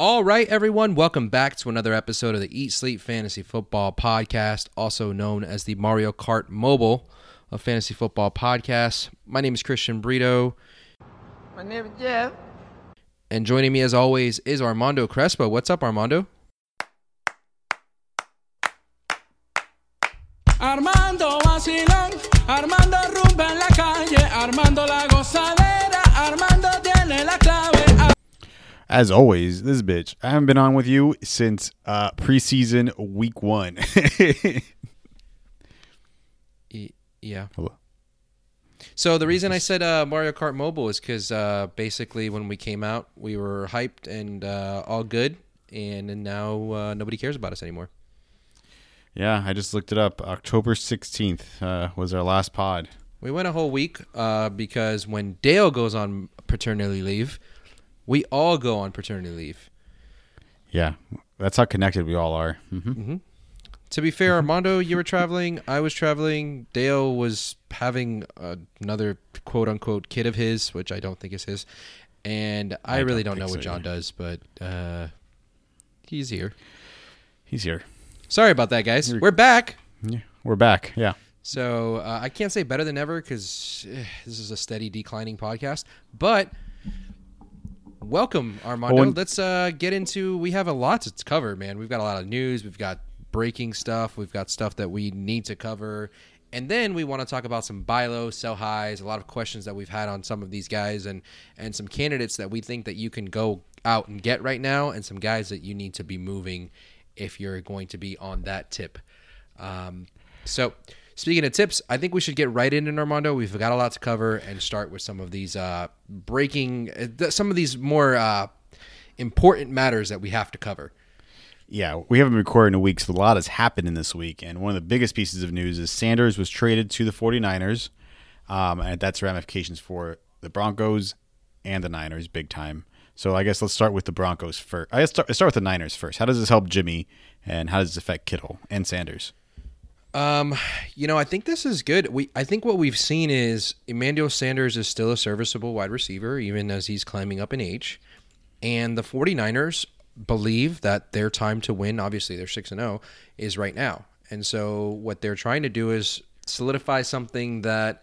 All right, everyone, welcome back to another episode of the Eat Sleep Fantasy Football Podcast, also known as the Mario Kart Mobile of Fantasy Football Podcast. My name is Christian Brito, My name is Jeff. and joining me as always is Armando Crespo. What's up, Armando? Armando vacilón, Armando rumba en la calle, Armando la gozadera, As always, this bitch. I haven't been on with you since uh, preseason week one. Yeah. Hello. So the reason I said uh, Mario Kart Mobile is because uh, basically when we came out, we were hyped and uh, all good, and, and now uh, nobody cares about us anymore. yeah, I just looked it up. October 16th uh, was our last pod. We went a whole week uh, because when Dale goes on paternity leave, we all go on paternity leave. Yeah, that's how connected we all are. hmm To be fair, Armando, you were traveling. I was traveling. Dale was having another quote unquote kid of his, which I don't think is his. And I, I really don't don't know think what John either. does, but uh, he's here. He's here. Sorry about that, guys. We're back. Yeah, we're back. Yeah. So uh, I can't say better than ever because this is a steady declining podcast. But welcome, Armando. Well, Let's uh, get into. We have a lot to cover, man. We've got a lot of news. We've got breaking stuff. We've got stuff that we need to cover. And then we want to talk about some buy low, sell highs, a lot of questions that we've had on some of these guys and and some candidates that we think that you can go out and get right now and some guys that you need to be moving if you're going to be on that tip. Um, so, speaking of tips, I think we should get right into Armando. We've got a lot to cover and start with some of these uh, breaking, uh, some of these more uh, important matters that we have to cover. Yeah, we haven't been recording in a week, so a lot has happened in this week. And one of the biggest pieces of news is Sanders was traded to the 49ers. Um, and that's ramifications for the Broncos and the Niners big time. So I guess let's start with the Broncos first. I guess start, start with the Niners first. How does this help Jimmy, and how does this affect Kittle and Sanders? Um, you know, I think this is good. We I think what we've seen is Emmanuel Sanders is still a serviceable wide receiver even as he's climbing up in age. And the 49ers believe that their time to win, obviously they're 6 and 0, is right now. And so what they're trying to do is solidify something that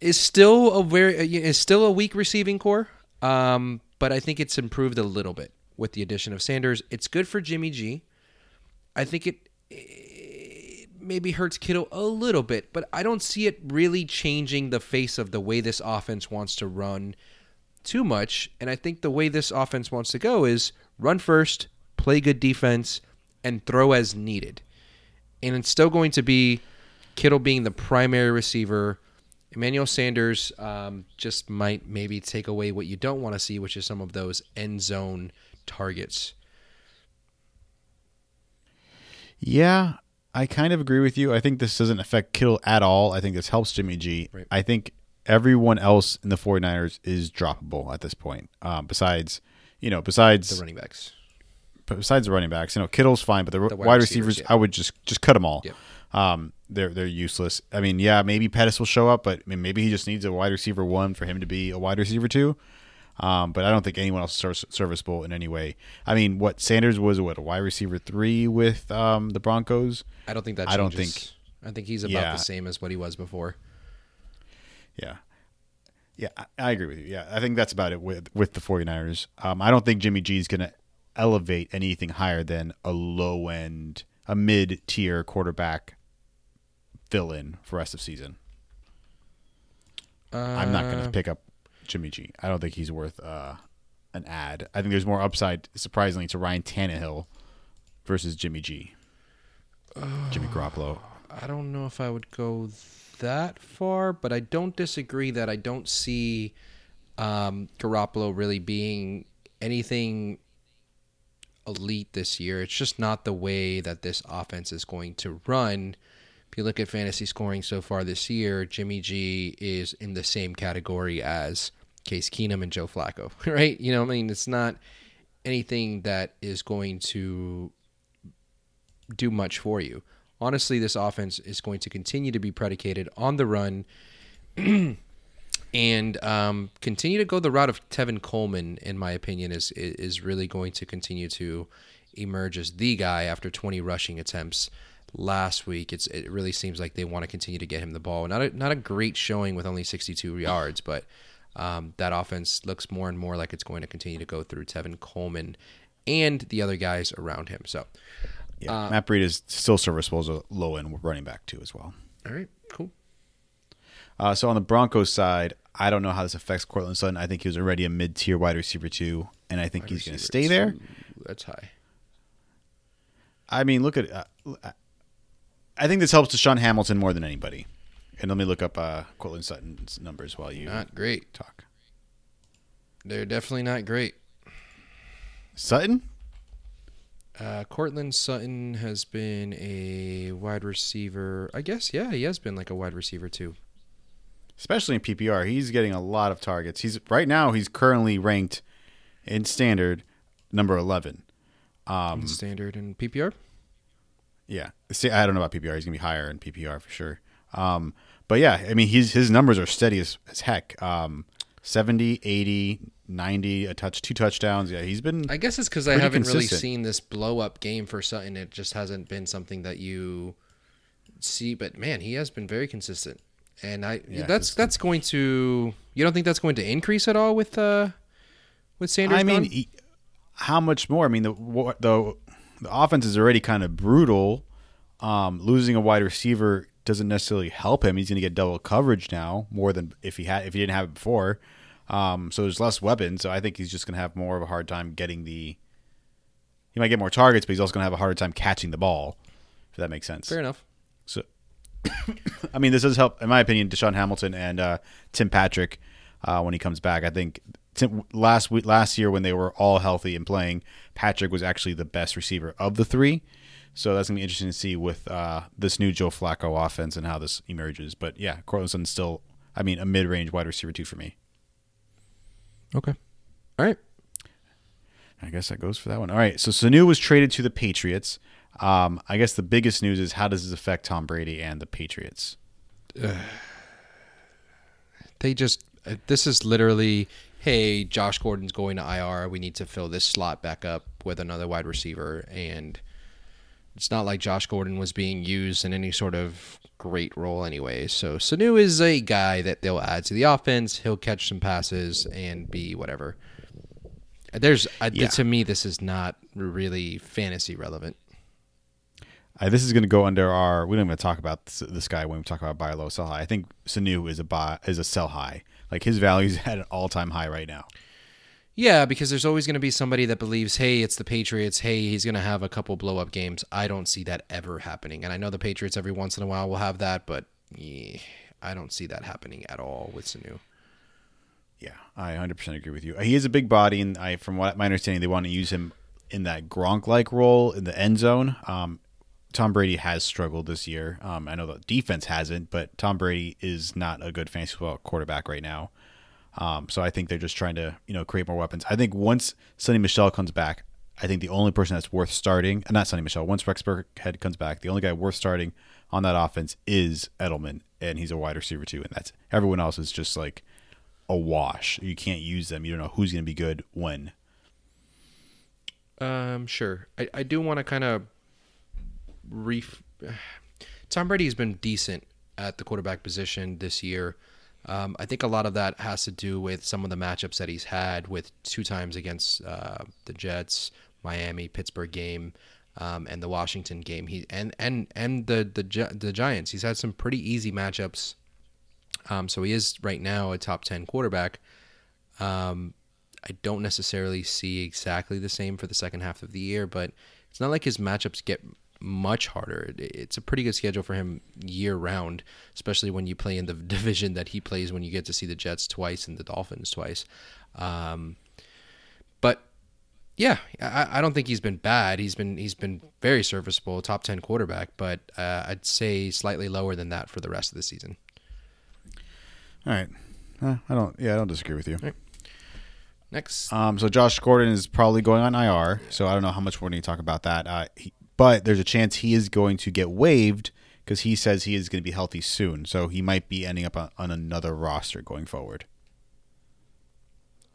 is still a very is still a weak receiving corps. Um, but I think it's improved a little bit with the addition of Sanders. It's good for Jimmy G. I think it maybe hurts Kittle a little bit, but I don't see it really changing the face of the way this offense wants to run too much. And I think the way this offense wants to go is run first, play good defense, and throw as needed. And it's still going to be Kittle being the primary receiver. Emmanuel Sanders um, just might maybe take away what you don't want to see, which is some of those end zone targets. Yeah, I kind of agree with you. I think this doesn't affect Kittle at all. I think this helps Jimmy G. Right. I think everyone else in the 49ers is droppable at this point. Um, besides, you know, besides The running backs. besides the running backs, you know, Kittle's fine, but the, The wide, wide receivers, receivers, yeah. I would just just cut them all. Yep. Um, they're they're useless. I mean, yeah, maybe Pettis will show up, but I mean, maybe he just needs a wide receiver one for him to be a wide receiver two. Um, but I don't think anyone else is serviceable in any way. I mean, what Sanders was what a wide receiver three with um, the Broncos. I don't think that. I don't think- I think he's about Yeah. the same as what he was before. Yeah. Yeah, I, I agree with you. Yeah, I think that's about it with with the 49ers. Um, I don't think Jimmy G is going to elevate anything higher than a low end, a mid tier quarterback fill in for rest of season. I'm not going Uh, to pick up Jimmy G. I don't think he's worth uh, an ad. I think there's more upside, surprisingly, to Ryan Tannehill versus Jimmy G. Jimmy Garoppolo. I don't know if I would go that far, but I don't disagree that I don't see um, Garoppolo really being anything elite this year. It's just not the way that this offense is going to run. If you look at fantasy scoring so far this year, Jimmy G is in the same category as Case Keenum and Joe Flacco, right? You know, I mean, it's not anything that is going to do much for you. Honestly, this offense is going to continue to be predicated on the run. and um, continue to go the route of Tevin Coleman. In my opinion, is is really going to continue to emerge as the guy after 20 rushing attempts last week. It's it really seems like they want to continue to get him the ball. Not a not a great showing with only 62 yards, but um, that offense looks more and more like it's going to continue to go through Tevin Coleman and the other guys around him. So, Yeah, Matt Breida is still serviceable as a low end running back too as well. all right, cool. Uh, so on the Broncos side, I don't know how this affects Courtland Sutton. I think he was already a mid tier wide receiver too, and I think he's going to stay there. That's high. I mean, look at. Uh, I think this helps DaeSean Hamilton more than anybody. And let me look up uh, Courtland Sutton's numbers while you Not great. talk. They're definitely not great. Sutton? Uh, Cortland Sutton has been a wide receiver. I guess, yeah, he has been like a wide receiver too. especially in PPR, he's getting a lot of targets. He's right now he's currently ranked in standard number eleven. Um, in standard and PPR. Yeah, See, I don't know about PPR. He's gonna be higher in PPR for sure. Um, but yeah, I mean, he's his numbers are steady as, as heck. Um, 70, 80, 90, a touch, two touchdowns. Yeah, he's been. I guess it's because I haven't really seen this blow up game for Sutton. It just hasn't been something that you see. But man, he has been very consistent, and I Yeah, that's that's going to. You don't think that's going to increase at all with uh with Sanders? I mean, he- how much more? I mean, the the the offense is already kind of brutal. Um, losing a wide receiver doesn't necessarily help him. He's going to get double coverage now more than if he had if he didn't have it before. Um, so there's less weapons. So I think he's just going to have more of a hard time getting the. He might get more targets, but he's also going to have a harder time catching the ball. If that makes sense. fair enough. So, I mean, this does help, in my opinion, DaeSean Hamilton and uh, Tim Patrick uh, when he comes back. I think Tim, last week, last year when they were all healthy and playing, Patrick was actually the best receiver of the three. So that's gonna be interesting to see with uh, this new Joe Flacco offense and how this emerges. But yeah, Courtland Sutton's still, I mean, a mid-range wide receiver two for me. Okay. All right. I guess that goes for that one. All right. So Sanu was traded to the Patriots. Um, I guess the biggest news is how does this affect Tom Brady and the Patriots? They just uh, this is literally hey, Josh Gordon's going to IR. We need to fill this slot back up with another wide receiver and it's not like Josh Gordon was being used in any sort of great role anyway. So Sanu is a guy that they'll add to the offense. He'll catch some passes and be whatever. There's uh, Yeah. to me this is not really fantasy relevant. Uh, this is going to go under our. We don't even talk about this, this guy when we talk about buy low, sell high. I think Sanu is a buy is a sell high. Like his value's at an all time high right now. Yeah, because there's always going to be somebody that believes, hey, it's the Patriots. Hey, he's going to have a couple blow up games. I don't see that ever happening. And I know the Patriots every once in a while will have that, but yeah, I don't see that happening at all with Sanu. Yeah, I 100% agree with you. He is a big body, and I, from what my understanding, they want to use him in that Gronk like role in the end zone. Um, Tom Brady has struggled this year. Um, I know the defense hasn't, but Tom Brady is not a good fantasy football quarterback right now. Um, so I think they're just trying to you know create more weapons. I think once Sony Michel comes back, I think the only person that's worth starting, uh, not Sony Michel, once Rex Burkhead comes back, the only guy worth starting on that offense is Edelman, and he's a wide receiver too, and that's everyone else is just like a wash. You can't use them. You don't know who's going to be good when. Um, sure. I, I do want to kind of ref. Tom Brady has been decent at the quarterback position this year. Um, I think a lot of that has to do with some of the matchups that he's had with two times against uh, the Jets, Miami, Pittsburgh game, um, and the Washington game. He and and and the the the Giants. He's had some pretty easy matchups. Um, so he is right now a top ten quarterback. Um, I don't necessarily see exactly the same for the second half of the year, but it's not like his matchups get much harder. It's a pretty good schedule for him year round, especially when you play in the division that he plays when you get to see the Jets twice and the Dolphins twice. Um, but yeah, I, I don't think he's been bad. He's been he's been very serviceable, top ten quarterback, but uh, I'd say slightly lower than that for the rest of the season. All right. Uh, I don't. Yeah, I don't disagree with you. Next, Um, so Josh Gordon is probably going on IR. So I don't know how much more need to talk about that. Uh, he, but there's a chance he is going to get waived because he says he is going to be healthy soon. So he might be ending up on, on another roster going forward.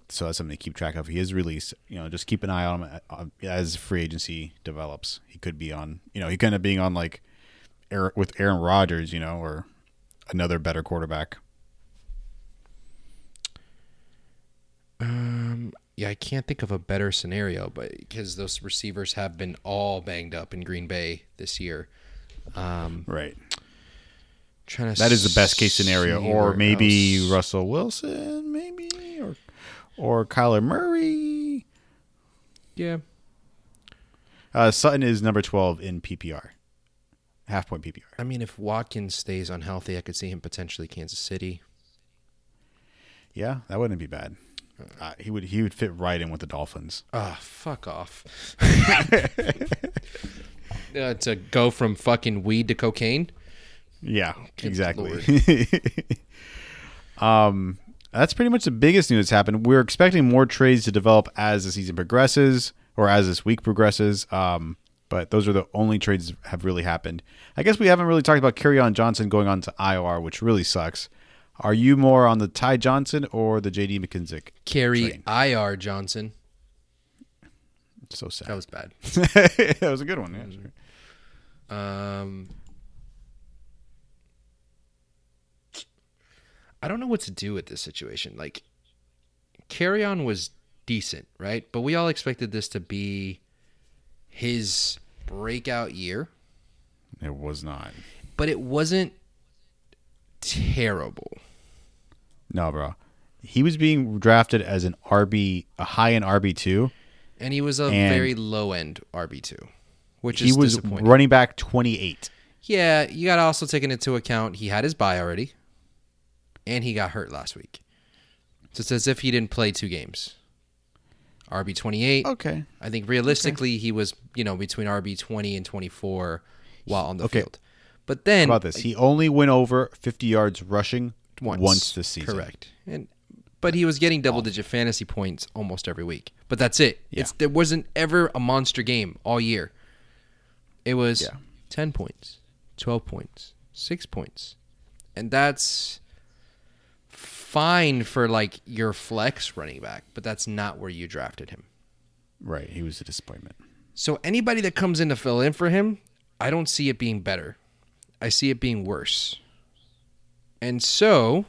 So that's something to keep track of. He is released. You know, just keep an eye on him uh, as free agency develops. He could be on. You know, he kind of being on like Aaron, with Aaron Rodgers. You know, or another better quarterback. Um, yeah, I can't think of a better scenario, but because those receivers have been all banged up in Green Bay this year. Um, Right. trying to That is the best case scenario, or maybe else. Russell Wilson, maybe, or or Kyler Murray. Yeah, Uh, Sutton is number twelve in PPR, half point PPR. I mean, if Watkins stays unhealthy, I could see him potentially Kansas City. Yeah, that wouldn't be bad. Uh, he would he would fit right in with the Dolphins. Ah, fuck off. uh, to go from fucking weed to cocaine. Yeah, Good exactly. um, that's pretty much the biggest news that's happened. We're expecting more trades to develop as the season progresses or as this week progresses. Um, but those are the only trades that have really happened. I guess we haven't really talked about on Johnson going on to IR, which really sucks. Are you more on the Ty Johnson or the JD McKinsick? Carry train? IR Johnson. So sad. That was bad. that was a good one. Yeah, sure. Um, I don't know what to do with this situation. Like, Kerryon was decent, right? But we all expected this to be his breakout year, It was not. but it wasn't terrible. No, bro. He was being drafted as an RB, a high end RB two. And he was a And- very low end RB2, which He was running back twenty eight. Yeah, you got to also take into account he had his bye already, and he got hurt last week. So it's as if he didn't play two games. RB twenty eight. Okay. I think realistically he was you know between RB twenty and twenty four while on the Okay. field. But then How about this? He only went over 50 yards rushing once, once, this season. correct, and but he was getting double digit fantasy points almost every week. But that's it. It's there wasn't ever a monster game all year. It was Yeah. ten points, twelve points, six points, and that's fine for like your flex running back, but that's not where you drafted him. Right. He was a disappointment. So anybody that comes in to fill in for him, I don't see it being better. I see it being worse. And so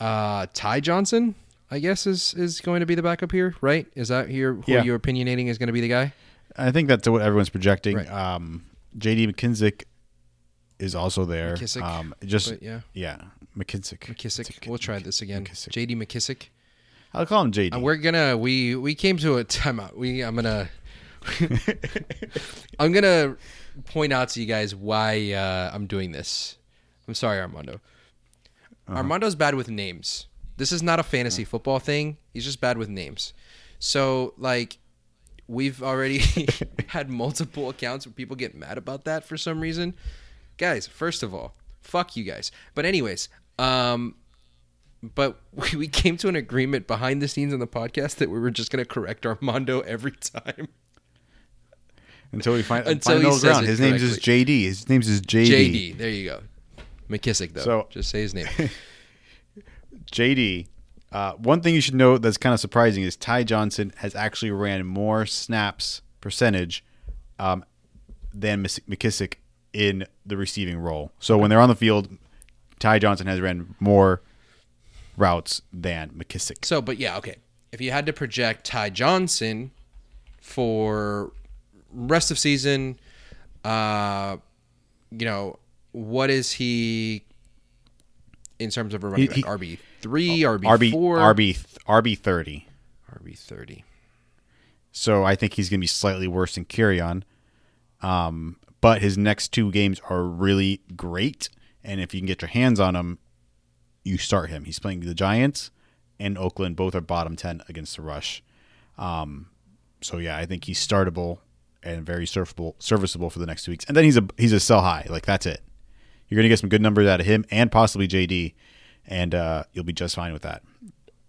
uh Ty Johnson, I guess is is going to be the backup here, right? Is that here who Yeah. you're opinionating is going to be the guy? I think that's what everyone's projecting. Right. Um, JD McKinsick is also there. McKissick, Um, just yeah. yeah, McKinsick. McKissick. We'll try this again. McKissick. JD McKissick. I'll call him JD. And we're gonna we we came to a timeout. We I'm gonna I'm gonna point out to you guys why uh, I'm doing this. I'm sorry, Armando. Armando's bad with names. This is not a fantasy football thing. He's just bad with names. So like we've already had multiple accounts where people get mad about that for some reason. Guys, first of all, fuck you guys. But anyways, um but we, came to an agreement behind the scenes on the podcast that we were just going to correct Armando every time. until we find, Until find he says ground. His name is. JD. His name is JD. JD. There you go. McKissick, though. So- just say his name. JD. Uh, one thing you should know that's kind of surprising is Ty Johnson has actually ran more snaps percentage um, than McKissick in the receiving role. So when they're on the field, Ty Johnson has ran more routes than McKissick. so, but yeah, okay. If you had to project Ty Johnson for rest of season, uh, you know, what is he in terms of a running back? RB three, RB RB four, RB RB thirty. RB thirty. So I think he's going to be slightly worse than Kerryon. Um, but his next two games are really great, and if you can get your hands on him, you start him. He's playing the Giants and Oakland. Both are bottom ten against the rush. Um, so yeah, I think he's startable and very serviceable, serviceable for the next two weeks. And then he's a he's a sell high. Like that's it. You're going to get some good numbers out of him and possibly JD, and uh, you'll be just fine with that.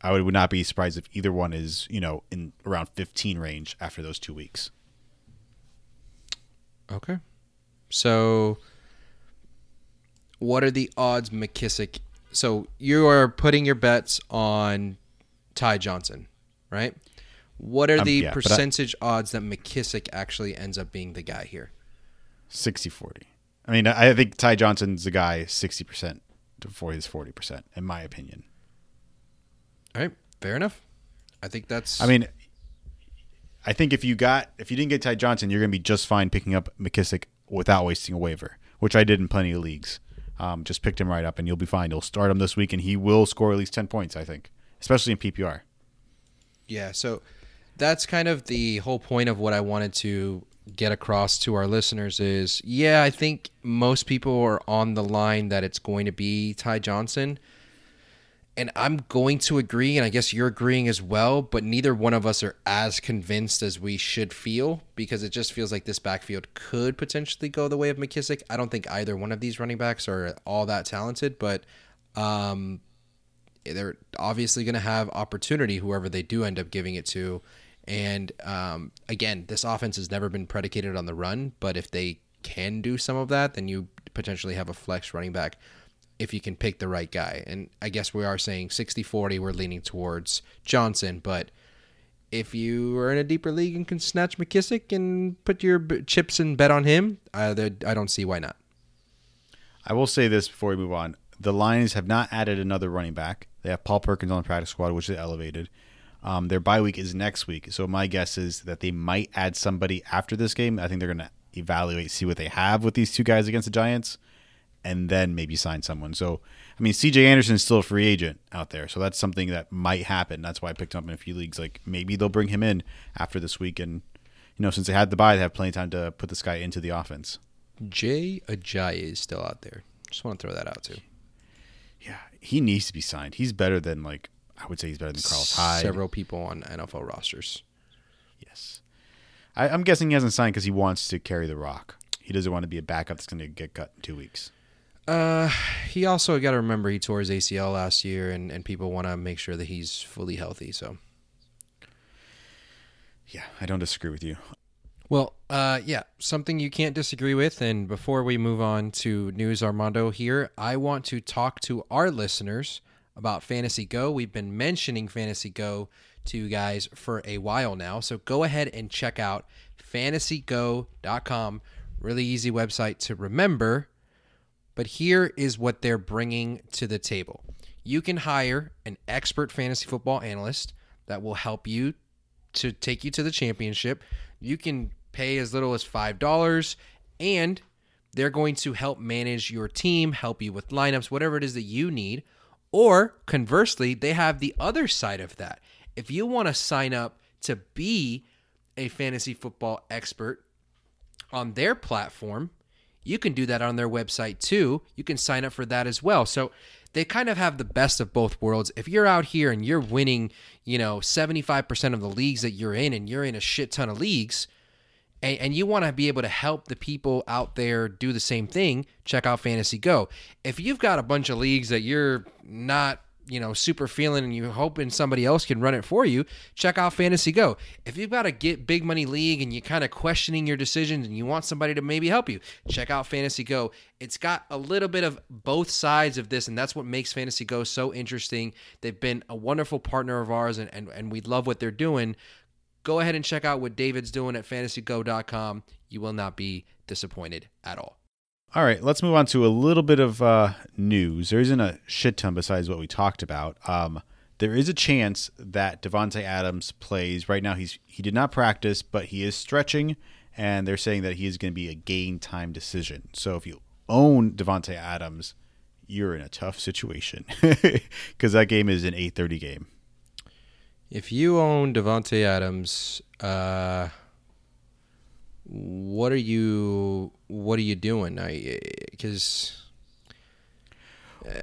I would, would not be surprised if either one is you know in around 15 range after those two weeks. Okay. So, what are the odds McKissick? So you are putting your bets on Ty Johnson, right? What are Um, the yeah, but I- percentage odds that McKissick actually ends up being the guy here? 60 40. I mean, I think Ty Johnson's the guy 60% for his 40%, in my opinion. All right, fair enough. I think that's. I mean, I think if you got if you didn't get Ty Johnson, you're going to be just fine picking up McKissick without wasting a waiver, which I did in plenty of leagues. Um, just picked him right up, and you'll be fine. You'll start him this week, and he will score at least 10 points, I think, especially in PPR. Yeah, so that's kind of the whole point of what I wanted to get across to our listeners is yeah, I think most people are on the line that it's going to be Ty Johnson. And I'm going to agree, and I guess you're agreeing as well, but neither one of us are as convinced as we should feel because it just feels like this backfield could potentially go the way of McKissick. I don't think either one of these running backs are all that talented, but um, they're obviously going to have opportunity whoever they do end up giving it to and um, again this offense has never been predicated on the run but if they can do some of that then you potentially have a flex running back if you can pick the right guy and i guess we are saying 60-40 we're leaning towards johnson but if you are in a deeper league and can snatch mckissick and put your chips and bet on him i don't see why not I will say this before we move on. The Lions have not added another running back. They have Paul Perkins on the practice squad, which is elevated. Um, their bye week is next week. So my guess is that they might add somebody after this game. I think they're going to evaluate, see what they have with these two guys against the Giants, and then maybe sign someone. So, I mean, CJ Anderson is still a free agent out there. So that's something that might happen. That's why I picked him up in a few leagues. Like maybe they'll bring him in after this week. And, you know, since they had the bye, they have plenty of time to put this guy into the offense. jay ajayi is still out there just want to throw that out too Yeah, he needs to be signed. He's better than like I would say he's better than Carlos Hyde. several people on NFL rosters. Yes, I, I'm guessing he hasn't signed because he wants to carry the rock. He doesn't want to be a backup that's going to get cut in two weeks. Uh, he also got to remember he tore his ACL last year, and, and people want to make sure that he's fully healthy. So, Yeah, I don't disagree with you. well, uh, yeah, something you can't disagree with. And before we move on to news, Armando here, I want to talk to our listeners about Fantasy Go. We've been mentioning Fantasy Go to you guys for a while now, so go ahead and check out fantasygo.com. Really easy website to remember. But here is what they're bringing to the table. You can hire an expert fantasy football analyst that will help you to take you to the championship. You can pay as little as $5 and they're going to help manage your team, help you with lineups, whatever it is that you need. Or conversely, they have the other side of that. If you want to sign up to be a fantasy football expert on their platform, you can do that on their website too. You can sign up for that as well. So they kind of have the best of both worlds. If you're out here and you're winning, you know, 75% of the leagues that you're in and you're in a shit ton of leagues, and, and you want to be able to help the people out there do the same thing, check out Fantasy Go. If you've got a bunch of leagues that you're not, you know, super feeling and you're hoping somebody else can run it for you, check out Fantasy Go. If you've got a get big money league and you're kind of questioning your decisions and you want somebody to maybe help you, check out Fantasy Go. It's got a little bit of both sides of this, and that's what makes Fantasy Go so interesting. They've been a wonderful partner of ours, and, and, and we love what they're doing go ahead and check out what David's doing at fantasygo.com. You will not be disappointed at all. All right, let's move on to a little bit of uh, news. There isn't a shit ton besides what we talked about. Um, there is a chance that Davante Adams plays. Right now, he's he did not practice, but he is stretching, and they're saying that he is going to be a game time decision. So if you own Davante Adams, you're in a tough situation because that game is an 8:30 game. If you own Davante Adams, uh, what are you what are you doing? Because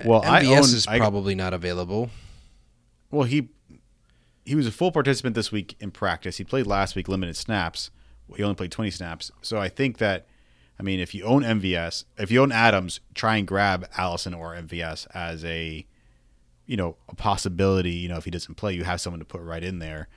Well, I MVS own. is I- probably not available. Well, he he was a full participant this week in practice. He played last week limited snaps. He only played 20 snaps. So I think that I mean, if you own MVS, if you own Adams, try and grab Allison or MVS as a you know, a possibility, you know, if he doesn't play, you have someone to put right in there.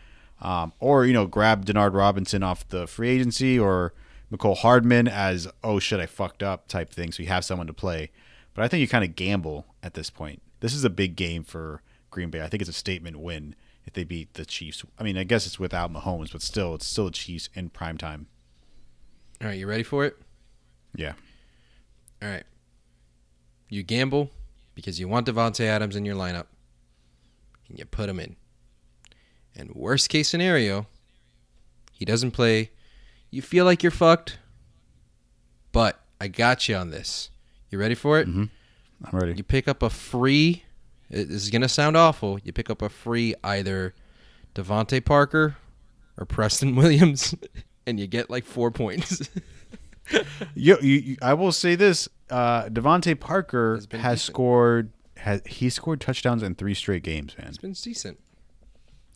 Um, or, you know, grab Denard Robinson off the free agency or Mecole Hardman as oh shit I fucked up type thing, so you have someone to play. But I think you kind of gamble at this point. This is a big game for Green Bay. I think it's a statement win if they beat the Chiefs. I mean, I guess it's without Mahomes, but still, it's still the Chiefs in prime time. All right, you ready for it? Yeah. All right. You gamble because you want Davante Adams in your lineup, and you put him in. And worst case scenario, he doesn't play. You feel like you're fucked, but I got you on this. You ready for it? Mm-hmm. I'm ready. You pick up a free. This is gonna sound awful. You pick up a free either DeVante Parker or Preston Williams, and you get like four points. You, you, you- I will say this: uh, DeVante Parker Has decent. scored. Has he scored touchdowns in three straight games, man? it's been decent.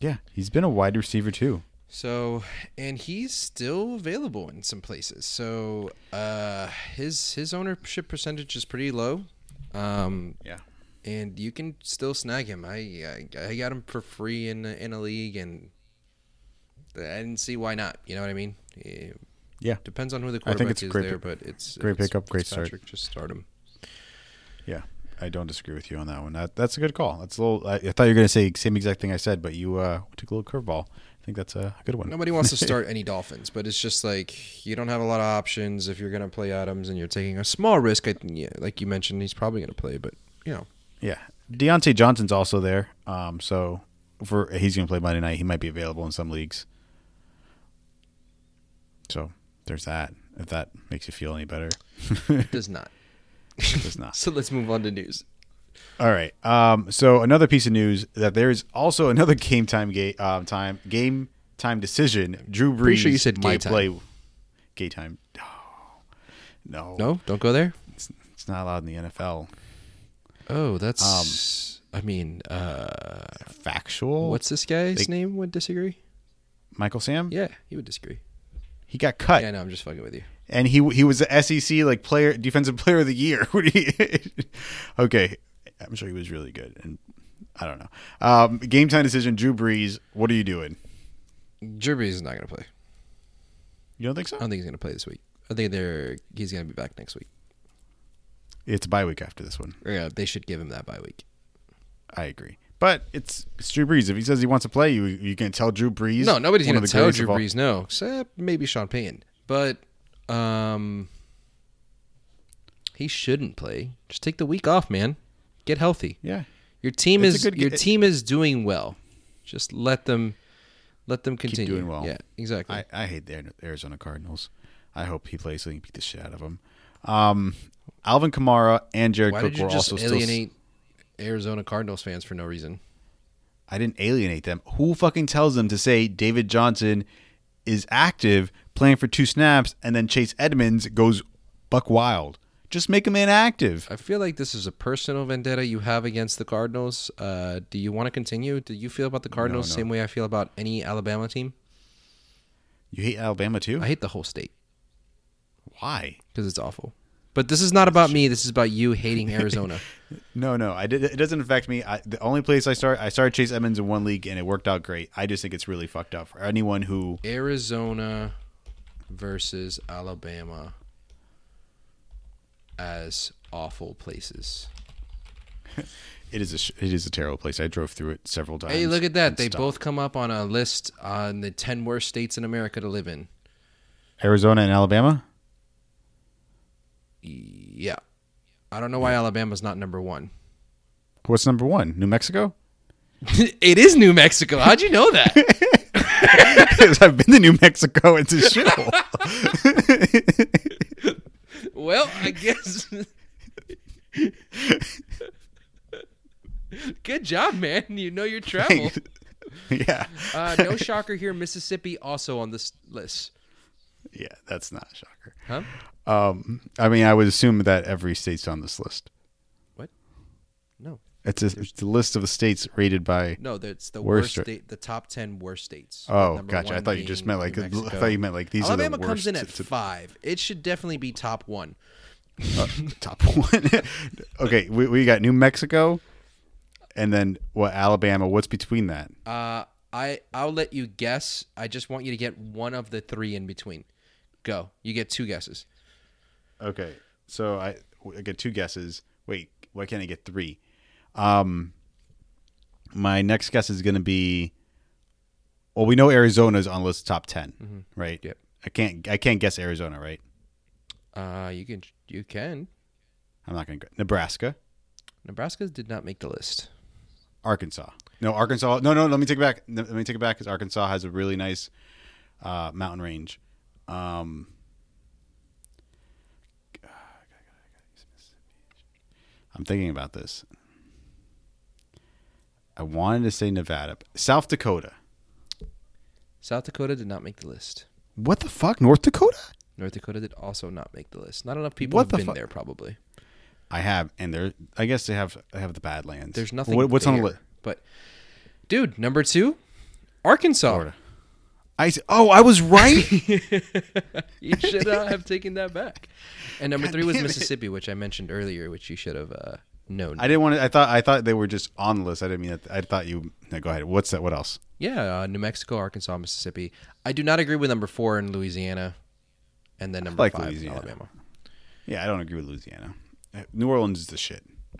Yeah, he's been a wide receiver too. So, and he's still available in some places. So, uh, his his ownership percentage is pretty low. Um, Yeah. and you can still snag him. I I, I got him for free in a- in a league, and I didn't see why not. You know what I mean? Eh, Yeah. depends on who the I think quarterback it's is great there, pick- but it's great it's pickup, great start. Fitzpatrick, Just start him. Yeah, I don't disagree with you on that one. That that's a good call. That's a little. I, I thought you were going to say same exact thing I said, but you uh, took a little curveball. I think that's a good one. Nobody wants to start any Dolphins, but it's just like you don't have a lot of options if you're going to play Adams and you're taking a small risk. I, yeah, like you mentioned, he's probably going to play, but you know, Yeah, Diontae Johnson's also there. Um, so for he's going to play Monday night. He might be available in some leagues. So there's that. If that makes you feel any better, it does not. it's not. So let's move on to news. All right. Um, so another piece of news that there's also another game time game um, time game time decision. Drew Brees Pretty sure you said might time. play gay time. No, no, No, don't go there. it's, it's not allowed in the NFL. Oh, that's. Um, I mean, uh, Factual. what's this guy's They- name? Would disagree? Michael Sam? Yeah, he would disagree. He got cut, Yeah, no, I'm just fucking with you. and he he was the SEC like player defensive player of the year. What do you- okay, I'm sure he was really good, and I don't know. Um, game time decision. Drew Brees. What are you doing? Drew Brees is not going to play. You don't think so? I don't think he's going to play this week. I think they're he's going to be back next week. It's a bye week after this one. Yeah, they should give him that bye week. I agree. But it's, it's Drew Brees. If he says he wants to play, you you can tell Drew Brees. No, nobody's going to tell Drew Brees no, except maybe Sean Payton. But um, he shouldn't play. Just take the week off, man. Get healthy. Yeah, Your team It's is good- your it- team is doing well. Just let them let them continue doing well. Yeah, exactly. I, I hate the Arizona Cardinals. I hope he plays so he can beat the shit out of them. Um, Alvin Kamara and Jared Why Cook were also still. Arizona Cardinals fans for no reason? I didn't alienate them. Who fucking tells them to say David Johnson is active, playing for two snaps, and then Chase Edmonds goes buck wild? Just make him inactive. I feel like this is a personal vendetta you have against the Cardinals. Uh, do you want to continue? Do you feel about the Cardinals the no. same way I feel about any Alabama team? You hate Alabama too? I hate the whole state Why? because it's awful. But this is not about me. This is about you hating Arizona. No, no, I did. It doesn't affect me. I, the only place I start, I started Chase Edmonds in one league, and it worked out great. I just think it's really fucked up for anyone who. Arizona versus Alabama as awful places. It is a it is a terrible place. I drove through it several times. Hey, look at that. They stopped. both come up on a list on the 10 worst states in America to live in. Arizona and Alabama. Yeah. I don't know why Alabama's not number one. What's number one? New Mexico. it is New Mexico. How'd you know that? Because I've been to New Mexico. It's a shithole. well, I guess. Good job, man. You know your travel. yeah, Uh, no shocker here. Mississippi also on this list. Yeah, that's not a shocker. Huh? Um, I mean, I would assume that every state's on this list. What? No. It's a, it's the list of the states rated by. No, that's the Worst worst state, the top 10 worst states. Oh, gotcha. I thought you just meant like I thought you meant like these Alabama are the worst. Alabama comes in at It's a- five. It should definitely be top one. top one. okay, we, we got New Mexico, and then what? Alabama. What's between that? Uh, I I'll let you guess. I just want you to get one of the three in between. Go. You get two guesses. Okay, so I, I get two guesses. Wait, why can't I get three? Um, my next guess is going to be. Well, we know Arizona's on the list of top 10 right? Yep. I can't. I can't guess Arizona, right? Uh, you can. You can. I'm not going to. Go Nebraska, Nebraska did not make the list. Arkansas. No, Arkansas. No, no. Let me take it back. Let me take it back because Arkansas has a really nice uh, mountain range. Um, I'm thinking about this. I wanted to say Nevada, South Dakota. South Dakota did not make the list. What the fuck, North Dakota? North Dakota did also not make the list. Not enough people What have the been fu- there. Probably. I have, and they're. I guess they have. They have the Badlands. There's nothing. What, what's on the list? But, dude, number two, Arkansas. Florida. I s- oh, I was right. You should uh, have taken that back. And number God three was damn it. Mississippi, which I mentioned earlier, which you should have uh, known. I didn't want to. I thought. I thought they were just on the list. I didn't mean that. I thought you. No, go ahead. What's that? What else? yeah, uh, New Mexico, Arkansas, Mississippi. I do not agree with number four in Louisiana, and then number like five, Louisiana. Alabama. Yeah, I don't agree with Louisiana. Uh, New Orleans is the shit.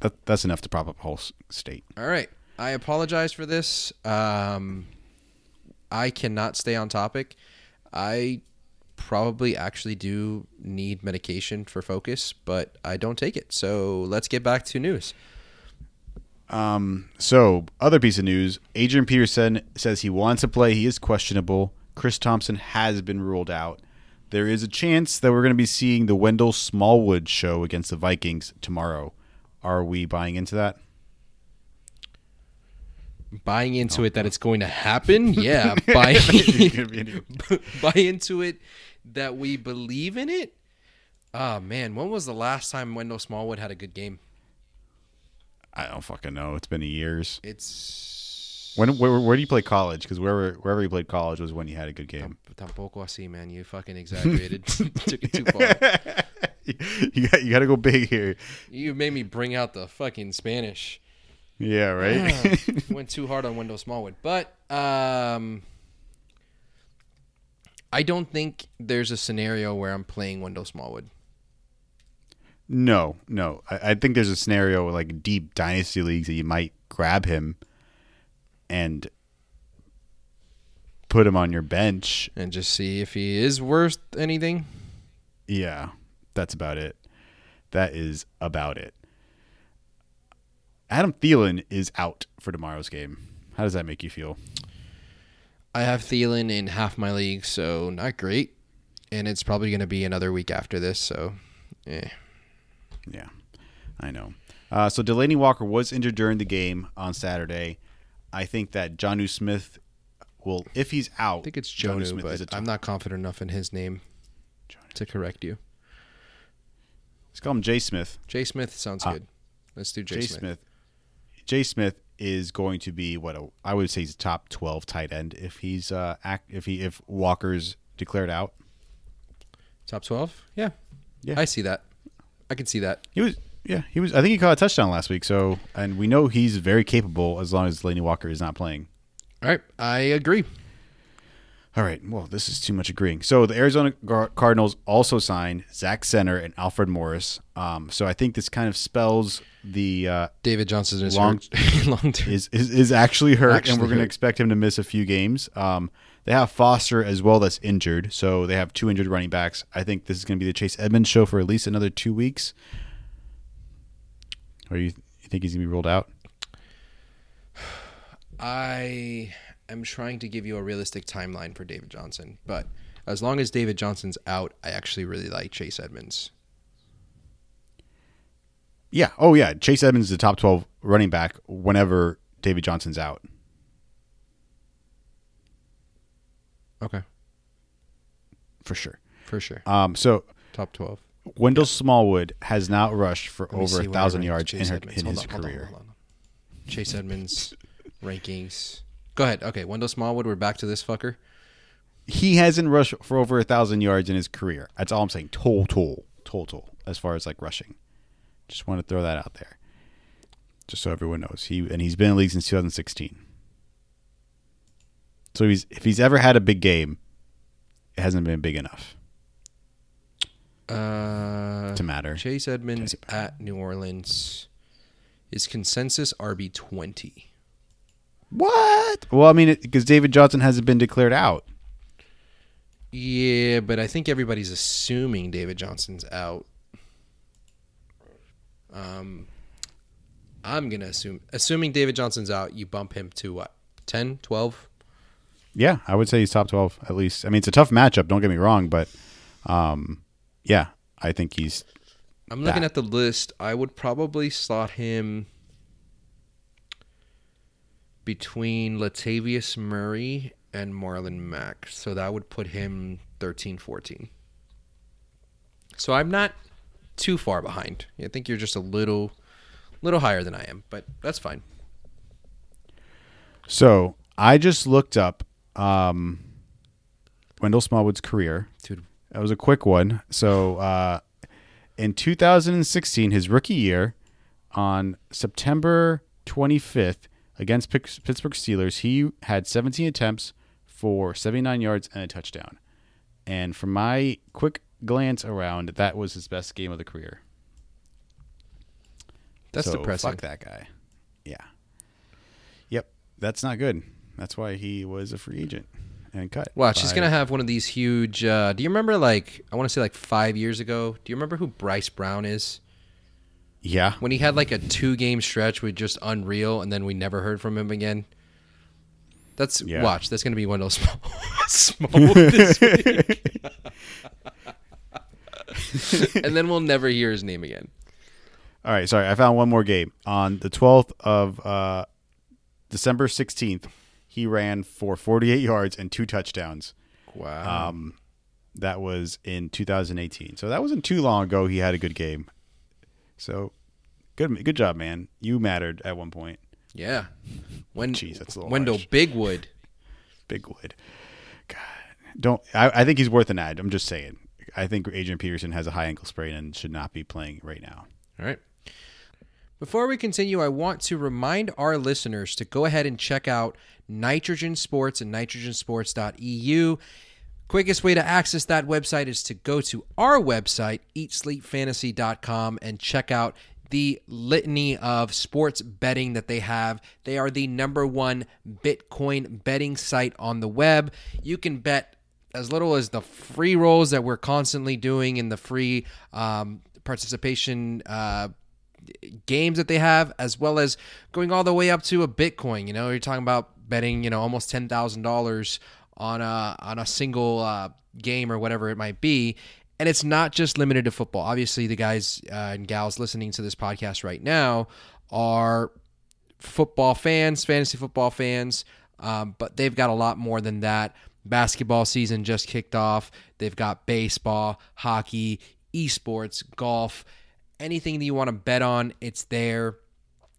that, that's enough to prop up a whole state. All right, I apologize for this. Um, I cannot stay on topic. I probably actually do need medication for focus, but I don't take it. So let's get back to news. Um, So, other piece of news: Adrian Peterson says he wants to play. He is questionable. Chris Thompson has been ruled out. There is a chance that we're going to be seeing the Wendell Smallwood show against the Vikings tomorrow. Are we buying into that? Buying into it that it's going to happen, yeah. Buying, buy into it that we believe in it. Oh man, when was the last time Wendell Smallwood had a good game? I don't fucking know. It's been years. It's When where, where do you play college? Because wherever wherever you played college was when you had a good game. tampoco así, man. You fucking exaggerated. Took it too far. you got you got to go big here. You made me bring out the fucking Spanish. Yeah, right. Went too hard on Wendell Smallwood, but um, I don't think there's a scenario where I'm playing Wendell Smallwood. no, no. I, I think there's a scenario like deep dynasty leagues that you might grab him and put him on your bench. and just see if he is worth anything. Yeah, that's about it. That is about it. Adam Thielen is out for tomorrow's game. How does that make you feel? I have Thielen in half my league, so not great. And it's probably going to be another week after this, so eh. Yeah, I know. Uh, so Delanie Walker was injured during the game on Saturday. I think that Jonnu Smith will, if he's out, I think it's Jonnu Jonu, Smith is but a I'm not confident enough in his name to correct you. Let's call him Jay Smith. Jay Smith sounds Uh, good. Let's do Jay, Jay Smith. Smith. Jay Smith is going to be what a, I would say he's a top twelve tight end if he's uh act, if he if Walker's declared out. Top 12? Yeah. Yeah. I see that. I can see that. He was yeah he was I think he caught a touchdown last week. So and we know he's very capable as long as Delanie Walker is not playing. All right. I agree. All right. Well, this is too much agreeing. So the Arizona Cardinals also signed Zach Zenner and Alfred Morris. Um, so I think this kind of spells the uh, David Johnson is Long- long term. is, is is actually hurt, Actually and we're going to expect him to miss a few games. Um, they have Foster as well that's injured, so they have two injured running backs. I think this is going to be the Chase Edmonds show for at least another two weeks. Or you you think he's going to be ruled out? I am trying to give you a realistic timeline for David Johnson, but as long as David Johnson's out, I actually really like Chase Edmonds. Yeah. Oh yeah. Chase Edmonds is the top twelve running back whenever David Johnson's out. Okay. For sure. For sure. Um, so Top 12. Wendell Smallwood has now rushed for Let over a thousand ranked yards in, her, in his on, hold on, career. hold on. Chase Edmonds rankings. Go ahead. Okay, Wendell Smallwood. We're back to this fucker. He hasn't rushed for over a thousand yards in his career. That's all I'm saying. Total, total, as far as like rushing. Just want to throw that out there, just so everyone knows. He and he's been in the league since 2016. So he's if he's ever had a big game, it hasn't been big enough Uh, to matter. Chase Edmonds at New Orleans is consensus RB twenty. What? Well, I mean, because David Johnson hasn't been declared out. Yeah, but I think everybody's assuming David Johnson's out. Um, I'm gonna assume, assuming David Johnson's out, you bump him to what, 10, 12? Yeah, I would say he's top twelve at least. I mean, it's a tough matchup. Don't get me wrong, but um, yeah, I think he's I'm looking That. at the list. I would probably slot him between Latavius Murray and Marlon Mack. So that would put him 13, 14. So I'm not too far behind. I think you're just a little little higher than I am, but that's fine. So I just looked up um, Wendell Smallwood's career. Dude, That was a quick one. So uh, in 2016, his rookie year, on September 25th against Pittsburgh Steelers, he had 17 attempts for 79 yards and a touchdown. And from my quick glance around, that was his best game of the career. that's So, depressing. Fuck that guy. Yeah. Yep. That's not good. That's why he was a free agent and cut. Watch, he's gonna have one of these huge. Uh, do you remember, like, I want to say, like five years ago? Do you remember who Bryce Brown is? Yeah. when he had like a two game stretch with just unreal and then we never heard from him again that's Yeah. watch that's gonna be Wendell Small Smallwood this week and then we'll never hear his name again All right. Sorry. I found one more game. On the 12th of uh, December 16th, he ran for 48 yards and two touchdowns. wow Um, that was in 2018. So that wasn't too long ago. He had a good game. So good, good job, man. You mattered at one point. yeah when Jeez, that's a little Wendell harsh. Bigwood Big wood. God, don't. I, I think he's worth an ad. I'm just saying. I think Adrian Peterson has a high ankle sprain and should not be playing right now. All right. Before we continue, I want to remind our listeners to go ahead and check out Nitrogen Sports and nitrogensports.eu. Quickest way to access that website is to go to our website, eatsleepfantasy.com, and check out the litany of sports betting that they have. They are the number one Bitcoin betting site on the web. You can bet as little as the free rolls that we're constantly doing in the free um, participation uh, games that they have, as well as going all the way up to a Bitcoin. You know, you're talking about betting, you know, almost ten thousand dollars on a on a single uh, game or whatever it might be. And it's not just limited to football. Obviously, the guys uh, and gals listening to this podcast right now are football fans, fantasy football fans, um, but they've got a lot more than that. Basketball season just kicked off. They've got baseball, hockey, esports, golf, anything that you want to bet on, it's there.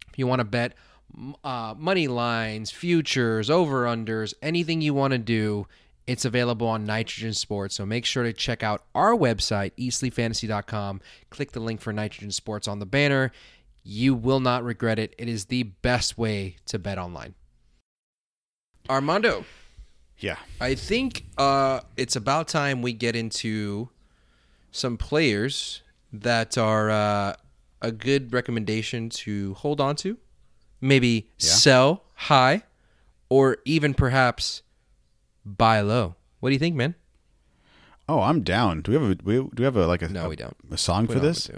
If you want to bet uh, money lines, futures, over unders, anything you want to do, it's available on Nitrogen Sports. So make sure to check out our website, eatsleepfantasy.com. Click the link for Nitrogen Sports on the banner. You will not regret it. It is the best way to bet online. Armando, Yeah. I think uh, it's about time we get into some players that are uh, a good recommendation to hold on to, maybe sell high, or even perhaps buy low. What do you think, man? Oh, I'm down. Do we have a we, do we have a like a No, a, we don't. a song We for this?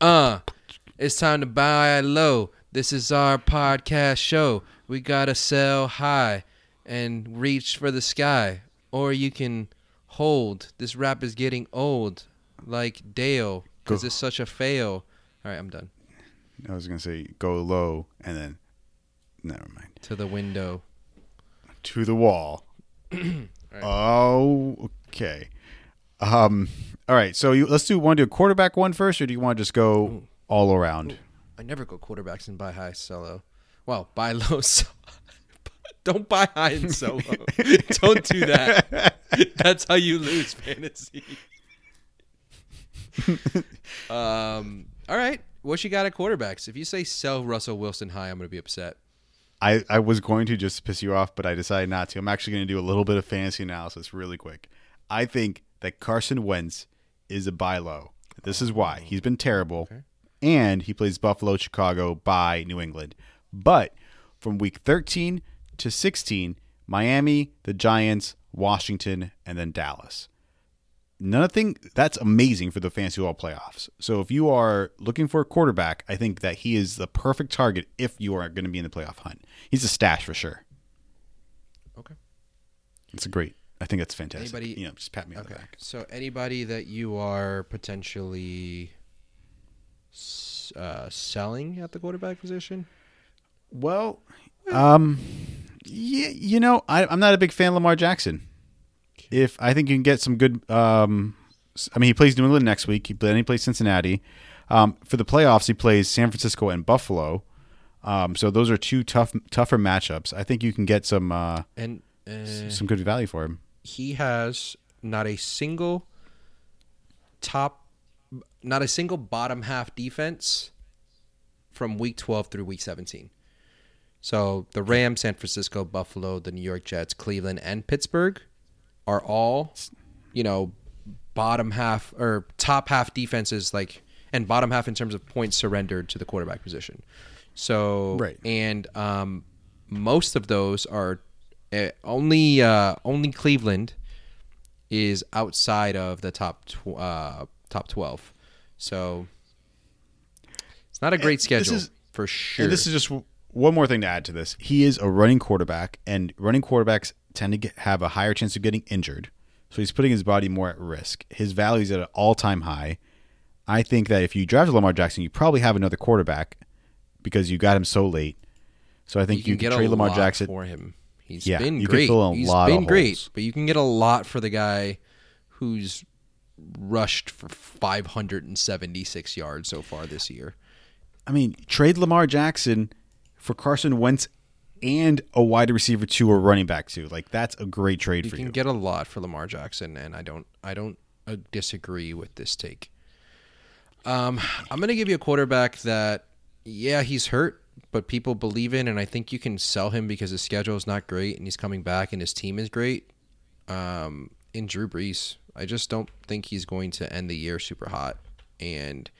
Uh, it's time to buy low. This is our podcast show. We gotta sell high and reach for the sky, or you can hold. This rap is getting old, like Dale, because it's such a fail. All right, I'm done. I was gonna say go low and then never mind. To the window. To the wall. Oh, okay. Um. All right. So you let's do. Want to do a quarterback one first, or do you want to just go all around? I never go quarterbacks and buy high, sell low. Well, buy low, sell. Don't buy high and sell low. Don't do that. That's how you lose fantasy. um. All right. What you got at quarterbacks? If you say sell Russell Wilson high, I'm going to be upset. I, I was going to just piss you off, but I decided not to. I'm actually going to do a little bit of fantasy analysis really quick. I think that Carson Wentz is a buy low. This is why. He's been terrible, and he plays Buffalo, Chicago, by New England. But from week 13 to 16, Miami, the Giants, Washington, and then Dallas. Nothing that's amazing for the fantasy football playoffs. So if you are looking for a quarterback, I think that he is the perfect target if you are going to be in the playoff hunt. He's a stash for sure. Okay. It's a great. I think that's fantastic. Anybody- you know, just pat me on the back. So anybody that you are potentially uh, selling at the quarterback position? Well, um, yeah, you know, I, I'm not a big fan of Lamar Jackson. If I think you can get some good, um, I mean, he plays New England next week. He then he plays Cincinnati. Um, for the playoffs, he plays San Francisco and Buffalo. Um, so those are two tough, tougher matchups. I think you can get some uh, And uh, some good value for him. he has not a single top, not a single bottom half defense from week 12 through week 17. So the Rams, San Francisco, Buffalo, the New York Jets, Cleveland, and Pittsburgh are all, you know, bottom half or top half defenses, like, and bottom half in terms of points surrendered to the quarterback position. So, Right. and um, most of those are uh, only uh, only Cleveland is outside of the top tw- uh, top twelve. So it's not a great this schedule is- for sure. And this is just w- one more thing to add to this. He is a running quarterback, and running quarterbacks tend to get, have a higher chance of getting injured. So he's putting his body more at risk. His value is at an all time high. I think that if you draft Lamar Jackson, you probably have another quarterback because you got him so late. So I think you, can, get trade a Lamar lot Jackson. for him. He's Yeah, been you can great. a He's lot of been great, holes. but you can get a lot for the guy who's rushed for 576 yards so far this year. I mean, trade Lamar Jackson for Carson Wentz and a wide receiver two or running back two. Like that's a great trade You for can you. Can get a lot for Lamar Jackson, and I don't, I don't uh, disagree with this take. Um, I'm gonna give you a quarterback that, yeah, he's hurt, but people believe in, and I think you can sell him because his schedule is not great, and he's coming back, and his team is great. Um, in Drew Brees, I just don't think he's going to end the year super hot, and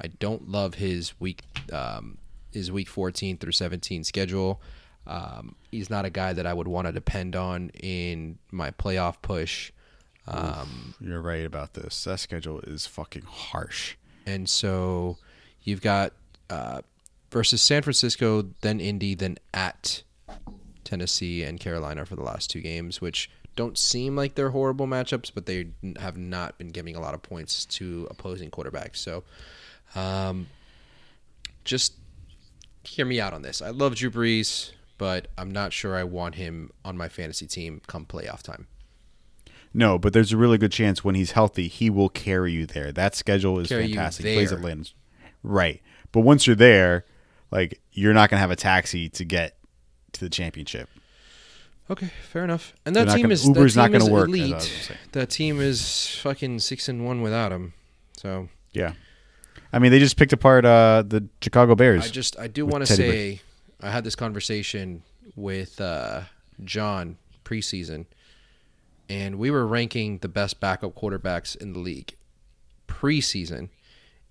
I don't love his week, um, his week 14 through 17 schedule. Um, he's not a guy that I would want to depend on in my playoff push. Um, You're right about this. That schedule is fucking harsh. and so you've got uh, versus San Francisco, then Indy, then at Tennessee and Carolina for the last two games, which don't seem like they're horrible matchups, but they have not been giving a lot of points to opposing quarterbacks. So, um, just hear me out on this. I love Drew Brees, but I'm not sure I want him on my fantasy team come playoff time. No, but there's a really good chance when he's healthy, he will carry you there. That schedule is Carry fantastic. He plays. Atlanta. Right. But once you're there, like you're not going to have a taxi to get to the championship. Okay, fair enough. And that team gonna- is Uber's that not team gonna is work, as I was elite. That team is fucking six and one without him. So Yeah. I mean, they just picked apart uh, the Chicago Bears. I just I do want to say I had this conversation with uh, John preseason, and we were ranking the best backup quarterbacks in the league preseason.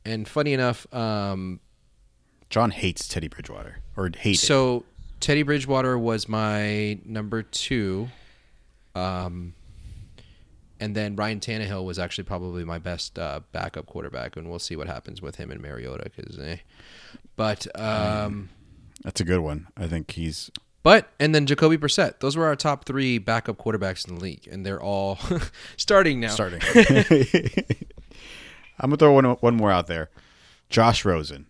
And funny enough, um, John hates Teddy Bridgewater or hates it. so Teddy Bridgewater was my number two, um, and then Ryan Tannehill was actually probably my best uh, backup quarterback, and we'll see what happens with him and Mariota. Because, eh. but um, That's a good one. I think he's but and then Jacoby Brissett. Those were our top three backup quarterbacks in the league, and they're all starting now. starting. I'm gonna throw one one more out there. Josh Rosen.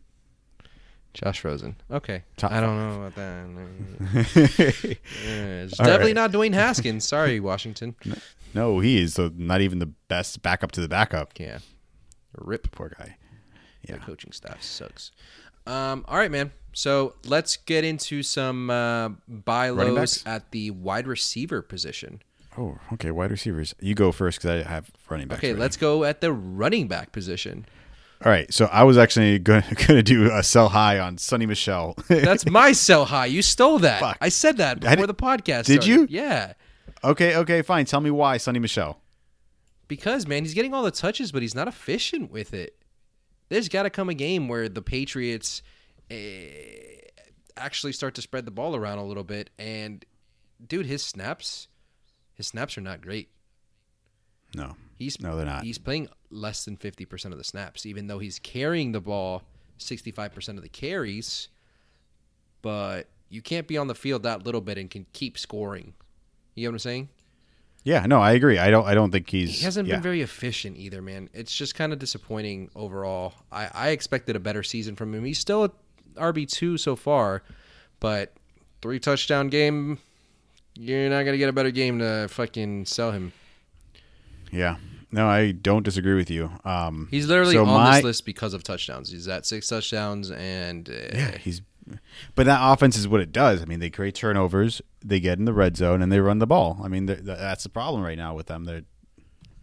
Josh Rosen. Okay, Top I don't know about that. Yeah, it's All definitely right. not Dwayne Haskins. Sorry, Washington. No, he is the, not even the best backup to the backup. Yeah, rip. Poor guy. The coaching staff sucks. Um, all right, man. So let's get into some uh, buy lows at the wide receiver position. Oh, okay. Wide receivers. You go first because I have running back. Okay, let's go at the running back position. All right, so I was actually going to do a sell high on Sony Michel. That's my sell high. You stole that. Fuck. I said that before the podcast. Did started. you? Yeah. okay, okay, fine. Tell me why Sony Michel. Because man, he's getting all the touches, but he's not efficient with it. There's got to come a game where the Patriots eh, actually start to spread the ball around a little bit. And dude, his snaps, his snaps are not great. No, He's No, they're not. He's playing less than fifty percent of the snaps, even though he's carrying the ball sixty-five percent of the carries. But you can't be on the field that little bit and can keep scoring. You know what I'm saying? Yeah, no, I agree. I don't. I don't think he's. He hasn't yeah. been very efficient either, man. It's just kind of disappointing overall. I, I expected a better season from him. He's still a RB two so far, but three touchdown game. You're not gonna get a better game to fucking sell him. Yeah, no, I don't disagree with you. Um, He's literally so on my- this list because of touchdowns. He's at six touchdowns, and uh, Yeah, he's. But that offense is what it does. I mean, they create turnovers, they get in the red zone, and they run the ball. I mean, th- th- that's the problem right now with them. They're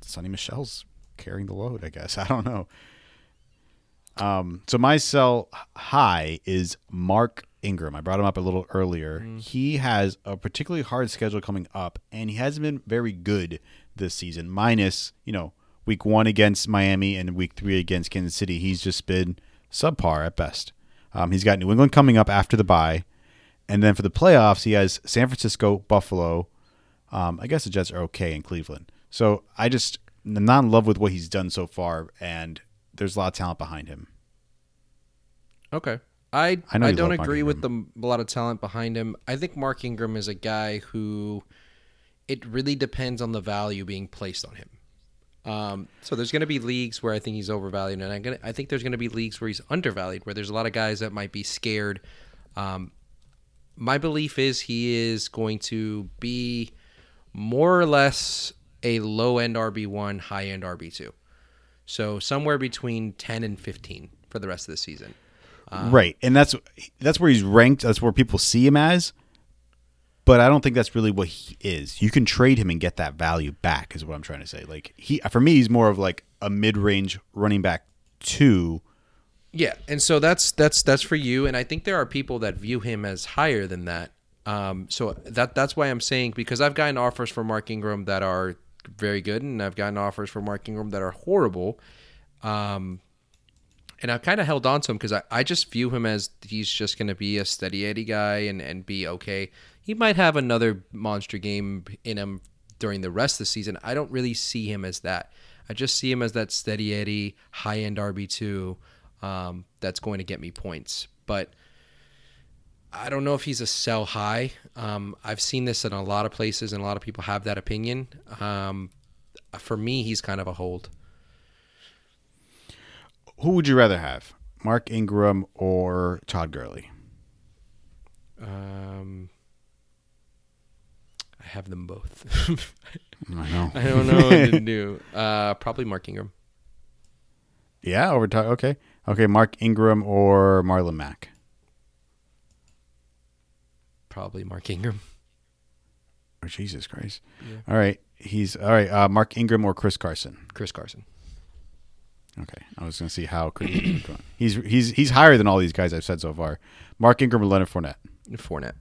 Sony Michel's carrying the load. I guess I don't know. Um, so my sell high is Mark Ingram. I brought him up a little earlier. He has a particularly hard schedule coming up, and he hasn't been very good this season. Minus, you know, week one against Miami and week three against Kansas City. He's just been subpar at best. Um, he's got New England coming up after the bye, and then for the playoffs, he has San Francisco, Buffalo. Um, I guess the Jets are okay in Cleveland. So I just I'm not in love with what he's done so far, and there's a lot of talent behind him. Okay. I I I, don't agree with the a lot of talent behind him. I think Mark Ingram is a guy who it really depends on the value being placed on him. Um, so there's going to be leagues where I think he's overvalued, and I'm gonna, I think there's going to be leagues where he's undervalued, where there's a lot of guys that might be scared. Um, my belief is he is going to be more or less a low end RB one, high end RB two. So somewhere between ten and fifteen for the rest of the season. right, and that's that's where he's ranked. That's where people see him as. But I don't think that's really what he is. You can trade him and get that value back. Is what I'm trying to say. Like he, for me, he's more of like a mid-range running back two. Yeah, and so that's that's that's for you, and I think there are people that view him as higher than that. Um, so that that's why I'm saying because I've gotten offers for Mark Ingram that are very good, and I've gotten offers for Mark Ingram that are horrible. Um, and I've kind of held on to him because I, I just view him as he's just going to be a steady Eddie guy and, and be okay. He might have another monster game in him during the rest of the season. I don't really see him as that. I just see him as that steady Eddie, high end RB2 um, that's going to get me points. But I don't know if he's a sell high. Um, I've seen this in a lot of places, and a lot of people have that opinion. Um, for me, he's kind of a hold. Who would you rather have, Mark Ingram or Todd Gurley? Um, I have them both. I know. I don't know what to do. Uh, probably Mark Ingram. Yeah, over time. Okay, okay. Mark Ingram or Marlon Mack. Probably Mark Ingram. Oh, Jesus Christ! All right, he's all right. Uh, Mark Ingram or Chris Carson. Chris Carson. Okay, I was going to see how Chris going. he's he's he's higher than all these guys I've said so far. Mark Ingram or Leonard Fournette. Fournette.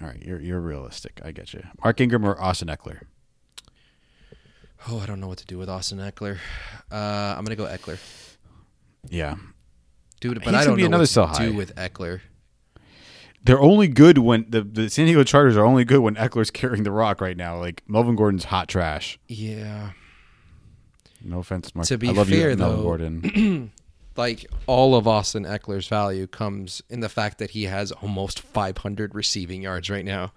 All right. You're you're realistic. I get you. Mark Ingram or Austin Ekeler. Oh, I don't know what to do with Austin Ekeler. Uh, I'm gonna go Ekeler, Yeah, dude. He's But I gonna don't be know another what to high. do with Ekeler. they're only good when the the San Diego Chargers are only good when Ekeler's carrying the rock right now. Like Melvin Gordon's hot trash. Yeah. No offense, Mark. To be I love fair, you, Melvin though, Gordon. like all of Austin Ekeler's value comes in the fact that he has almost 500 receiving yards right now.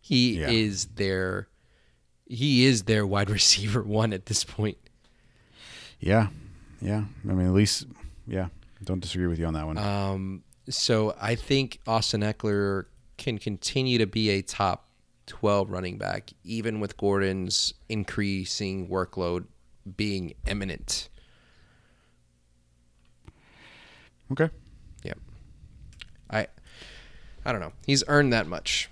He Yeah. is their he is their wide receiver one at this point. yeah, yeah. I mean, at least, yeah. Don't disagree with you on that one. Um, so I think Austin Ekeler can continue to be a top 12 running back, even with Gordon's increasing workload being imminent. Okay. Yeah. I I don't know. He's earned that much.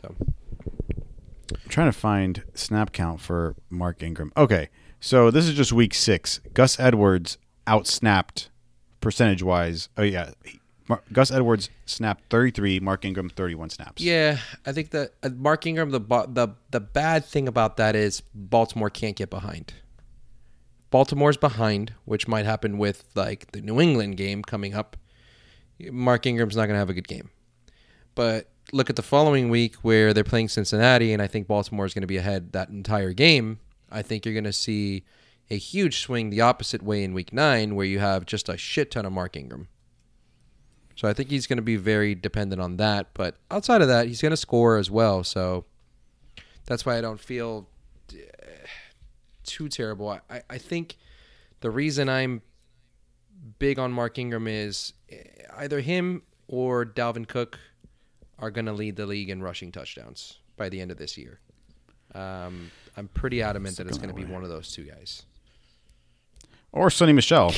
So I'm trying to find snap count for Mark Ingram. Okay, So this is just week six. Gus Edwards outsnapped percentage wise. Oh yeah, Mar- Gus Edwards snapped 33. Mark Ingram 31 snaps. Yeah, I think that uh, Mark Ingram. The the the bad thing about that is Baltimore can't get behind. Baltimore's behind, which might happen with like the New England game coming up. Mark Ingram's not going to have a good game. But look at the following week where they're playing Cincinnati, and I think Baltimore is going to be ahead that entire game. I think you're going to see a huge swing the opposite way in week nine, where you have just a shit ton of Mark Ingram. So I think he's going to be very dependent on that. But outside of that, he's going to score as well. So that's why I don't feel too terrible. I- I, think the reason I'm big on Mark Ingram is eh, either him or Dalvin Cook are going to lead the league in rushing touchdowns by the end of this year. Um, I'm pretty adamant that it's going to be one of those two guys. Or Sony Michel.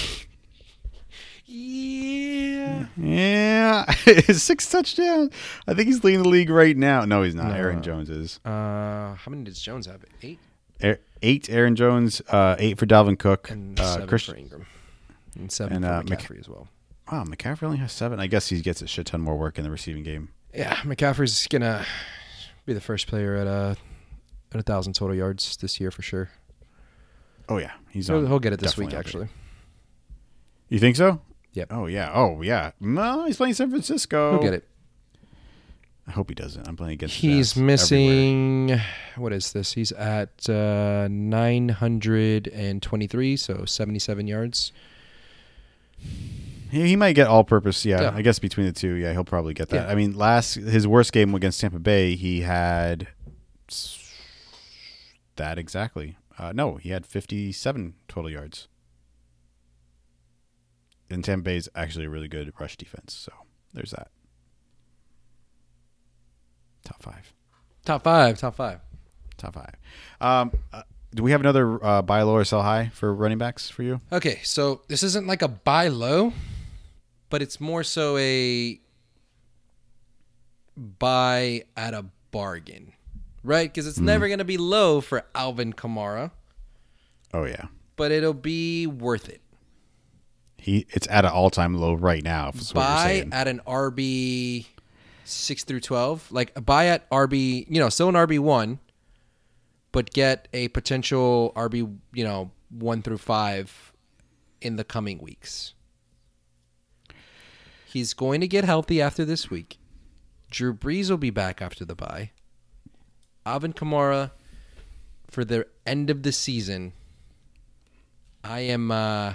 Yeah. Yeah, six touchdowns. I think he's leading the league right now. No, he's not. Aaron Jones is. Uh, how many does Jones have? Eight A- Eight Aaron Jones, uh, eight for Dalvin Cook. and uh, seven Chris- for Ingram, and seven and, for uh, Mc- McCaffrey as well. Wow, McCaffrey only has seven. I guess he gets a shit ton more work in the receiving game. Yeah, McCaffrey's gonna be the first player at a at a thousand total yards this year for sure. Oh yeah, he's He'll, on. he'll get it this week, actually. You think so? Yep. Oh yeah. Oh yeah. No, he's playing San Francisco. He'll get it. I hope he doesn't. I'm playing against. He's Jazz everywhere. missing. What is this? He's at uh, 923, so 77 yards. He, he might get all-purpose. Yeah, Yeah. I guess between the two, yeah, he'll probably get that. Yeah. I mean, last his worst game against Tampa Bay, he had that exactly. Uh, no, he had 57 total yards. And Tampa Bay is actually a really good rush defense, so there's that. Top five. Top five. Top five. Top five. Um, uh, do we have another uh, buy low or sell high for running backs for you? Okay, so this isn't like a buy low, but it's more so a buy at a bargain, right? Because it's never going to be low for Alvin Kamara, Oh yeah, but it'll be worth it. he it's at an all time low right now. if that's what you're buy at an RB six through twelve, like buy at RB, you know, still an RB one, but get a potential RB, you know, one through five in the coming weeks. He's going to get healthy after this week. Drew Brees will be back after the bye. Alvin Kamara for the end of the season. I am uh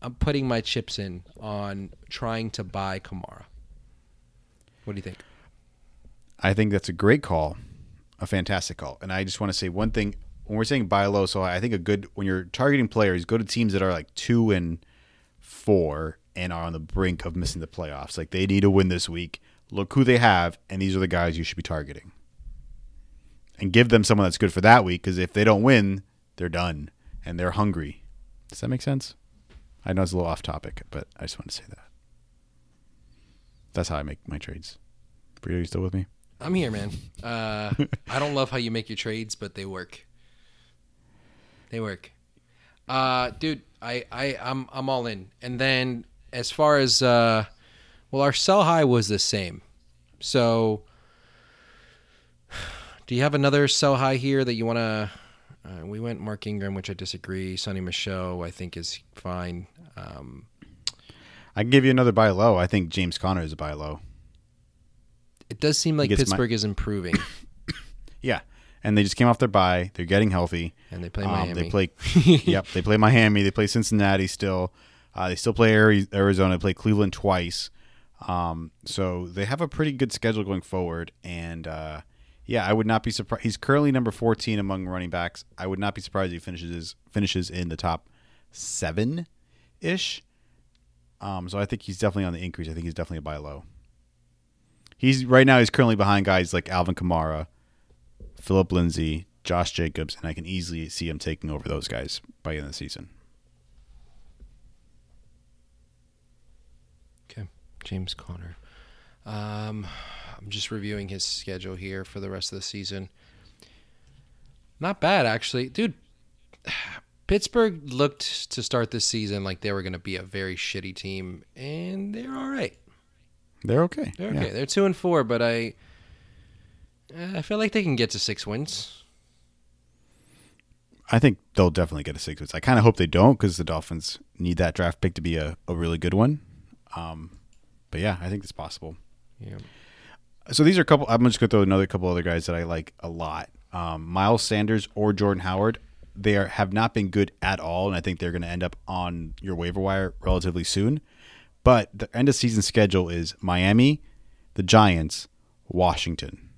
I'm putting my chips in on trying to buy Kamara. What do you think? I think that's a great call, a fantastic call. And I just want to say one thing when we're saying buy low, so I think a good when you're targeting players, go to teams that are like two and four and are on the brink of missing the playoffs. Like they need to win this week. Look who they have, and these are the guys you should be targeting. And give them someone that's good for that week, because if they don't win, they're done and they're hungry. Does that make sense? I know it's a little off topic, but I just want to say that. That's how I make my trades. Bria, you still with me? I'm here, man. Uh, I don't love how you make your trades, but they work. They work. Uh, dude, I, I, I'm, I'm all in. And then as far as, uh, well, our sell high was the same. So, do you have another sell high here that you want to? Uh, we went Mark Ingram, which I disagree. Sony Michel, I think, is fine. Um, I can give you another buy low. I think James Conner is a buy low. it does seem like gets my- Pittsburgh is improving, Yeah, and they just came off their bye. They're getting healthy. and they play Um, Miami. they play. yep, they play Miami. They play Cincinnati still. Uh, they still play Arizona. They play Cleveland twice. Um, so they have a pretty good schedule going forward. And uh, yeah, I would not be surprised. He's currently number fourteen among running backs. I would not be surprised if he finishes finishes in the top seven ish. Um, so I think he's definitely on the increase. I think he's definitely a buy low. He's right now. He's currently behind guys like Alvin Kamara, Philip Lindsay, Josh Jacobs, and I can easily see him taking over those guys by the end of the season. Okay, James Conner. Um, I'm just reviewing his schedule here for the rest of the season. Not bad, actually, dude. Pittsburgh looked to start this season like they were going to be a very shitty team, and they're all right. They're okay. They're Yeah. okay. They're two and four, but I, I feel like they can get to six wins. I think they'll definitely get a six wins. I kind of hope they don't because the Dolphins need that draft pick to be a, a really good one. Um, but yeah, I think it's possible. Yeah. So these are a couple. I'm just going to throw another couple other guys that I like a lot. Um, Miles Sanders or Jordan Howard. They are, have not been good at all, and I think they're going to end up on your waiver wire relatively soon. But the end of season schedule is Miami, the Giants, Washington.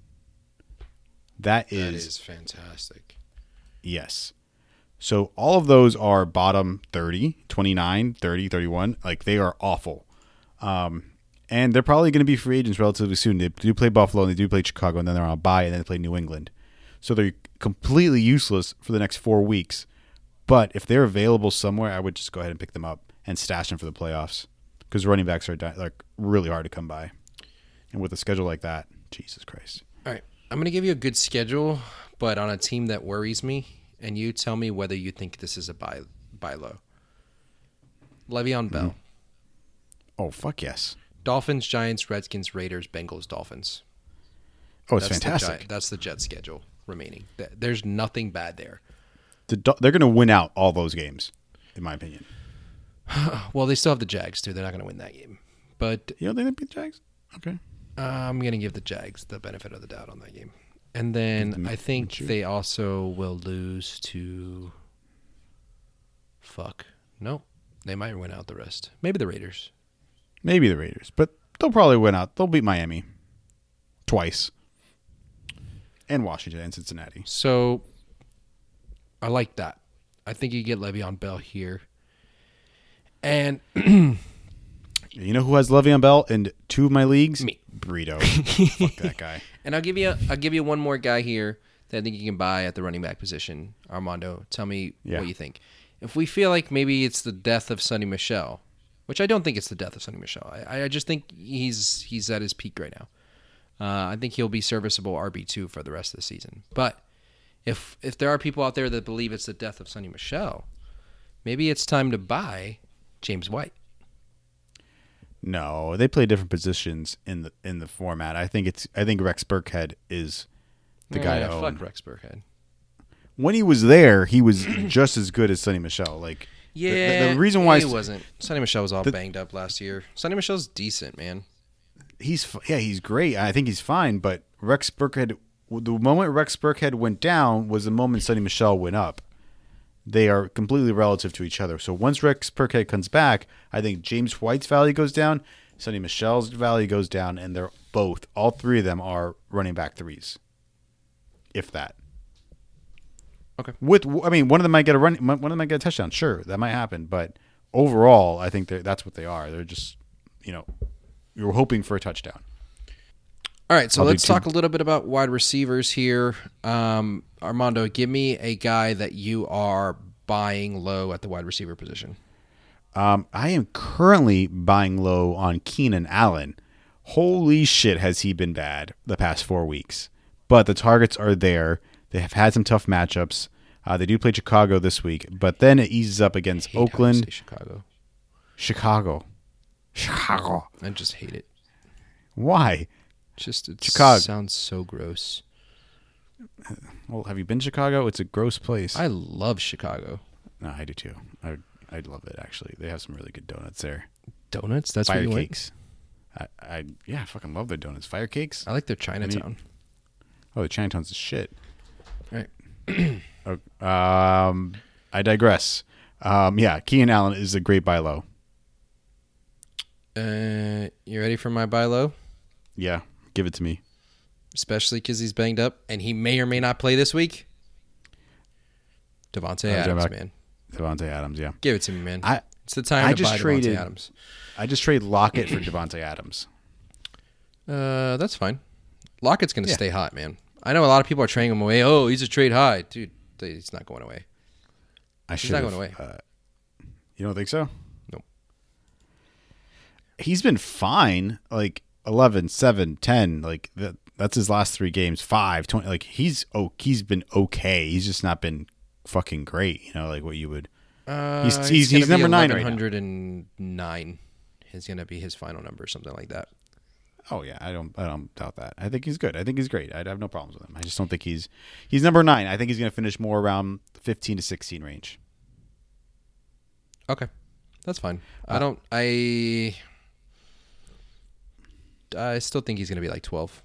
That is, That is fantastic. yes. So all of those are bottom 30, 29, 30, 31. Like they are awful. Um, and they're probably going to be free agents relatively soon. They do play Buffalo and they do play Chicago, and then they're on a bye, and then they play New England. So they're completely useless for the next four weeks. But if they're available somewhere, I would just go ahead and pick them up and stash them for the playoffs because running backs are di- like really hard to come by. And with a schedule like that, Jesus Christ. All right. I'm going to give you a good schedule, but on a team that worries me, and you tell me whether you think this is a buy, buy low. Le'Veon Bell. Mm-hmm. Oh fuck yes! Dolphins, Giants, Redskins, Raiders, Bengals, Dolphins. Oh, it's That's The fantastic. Gi- that's the Jet schedule remaining. There's nothing bad there. The they're going to win out all those games, in my opinion. Well, they still have the Jags too. They're not going to win that game, but You don't think they beat the Jags? Okay. uh, I'm going to give the Jags the benefit of the doubt on that game. And then I think they also will lose to. Fuck. No, they might win out the rest. Maybe the Raiders. Maybe the Raiders, but they'll probably win out. They'll beat Miami twice, and Washington and Cincinnati. So I like that. I think you get Le'Veon Bell here. And You know who has Le'Veon Bell in two of my leagues? Me. Burrito. Fuck that guy. and I'll give you I'll give you one more guy here that I think you can buy at the running back position. Armando, tell me Yeah. what you think. If we feel like maybe it's the death of Sony Michel, which I don't think it's the death of Sony Michel. I, I just think he's he's at his peak right now. Uh, I think he'll be serviceable RB two for the rest of the season. But if if there are people out there that believe it's the death of Sony Michel, maybe it's time to buy James White. No, they play different positions in the in the format. I think it's. I think Rex Burkhead is the guy yeah, to own. fuck Rex Burkhead. When he was there, he was just as good as Sony Michel. Like the- the- Yeah, the, reason why he wasn't. Sony Michel was all The- banged up last year. Sony Michel's decent, man. He's yeah he's great. I think he's fine. But Rex Burkhead, the moment Rex Burkhead went down was the moment Sony Michel went up. They are completely relative to each other. So once Rex Burkhead comes back, I think James White's value goes down, Sony Michel's value goes down, and they're both all three of them are running back threes, if that. Okay. With I mean, one of them might get a run. One of them might get a touchdown. Sure, that might happen. But overall, I think that's what they are. They're just, you know, you're hoping for a touchdown. All right, so I'll let's two- talk a little bit about wide receivers here. Um, Armando, give me a guy that you are buying low at the wide receiver position. Um, I am currently buying low on Keenan Allen. Holy shit, has he been bad the past four weeks? But the targets are there. They have had some tough matchups. Uh, they do play Chicago this week, but then it eases up against you Oakland, Chicago. Chicago, Chicago. I just hate it. Why? Just it Chicago. sounds so gross. Well, have you been to Chicago? It's a gross place. I love Chicago. no, I do too. I I love it actually. They have some really good donuts there. Donuts. That's Fire you went? cakes. I, I yeah, I fucking love their donuts. Fire cakes. I like their Chinatown. Oh, the Chinatown's the shit. All right. Oh, um, I digress. Um, yeah, Keenan Allen is a great buy low. Uh, you ready for my buy low? Yeah, give it to me. Especially because he's banged up and he may or may not play this week. Davante Adams, man. Davante Adams. Yeah, Give it to me, man. I it's the time I to just buy traded- Davante Adams. I just trade Lockett for Davante Adams. Uh, that's fine. Lockett's going to Yeah. stay hot, man. I know a lot of people are trading him away. Oh, he's a trade high, dude. He's not going away. I should He's not going away. Uh, you don't think so? He's been fine. Like 11, 7, 10. Like that. That's his last three games. Five, 20. Like he's oh, he's been okay. He's just not been fucking great. You know, like what you would. Uh, He's- he's- he's gonna number nine right now. 1109 is going to be his final number, or something like that. Oh yeah, I don't I don't doubt that. I think he's good. I think he's great. I'd have no problems with him. I just don't think he's he's number nine. I think he's going to finish more around fifteen to sixteen range. Okay, that's fine. Uh, I don't. I. I still think he's going to be like 12.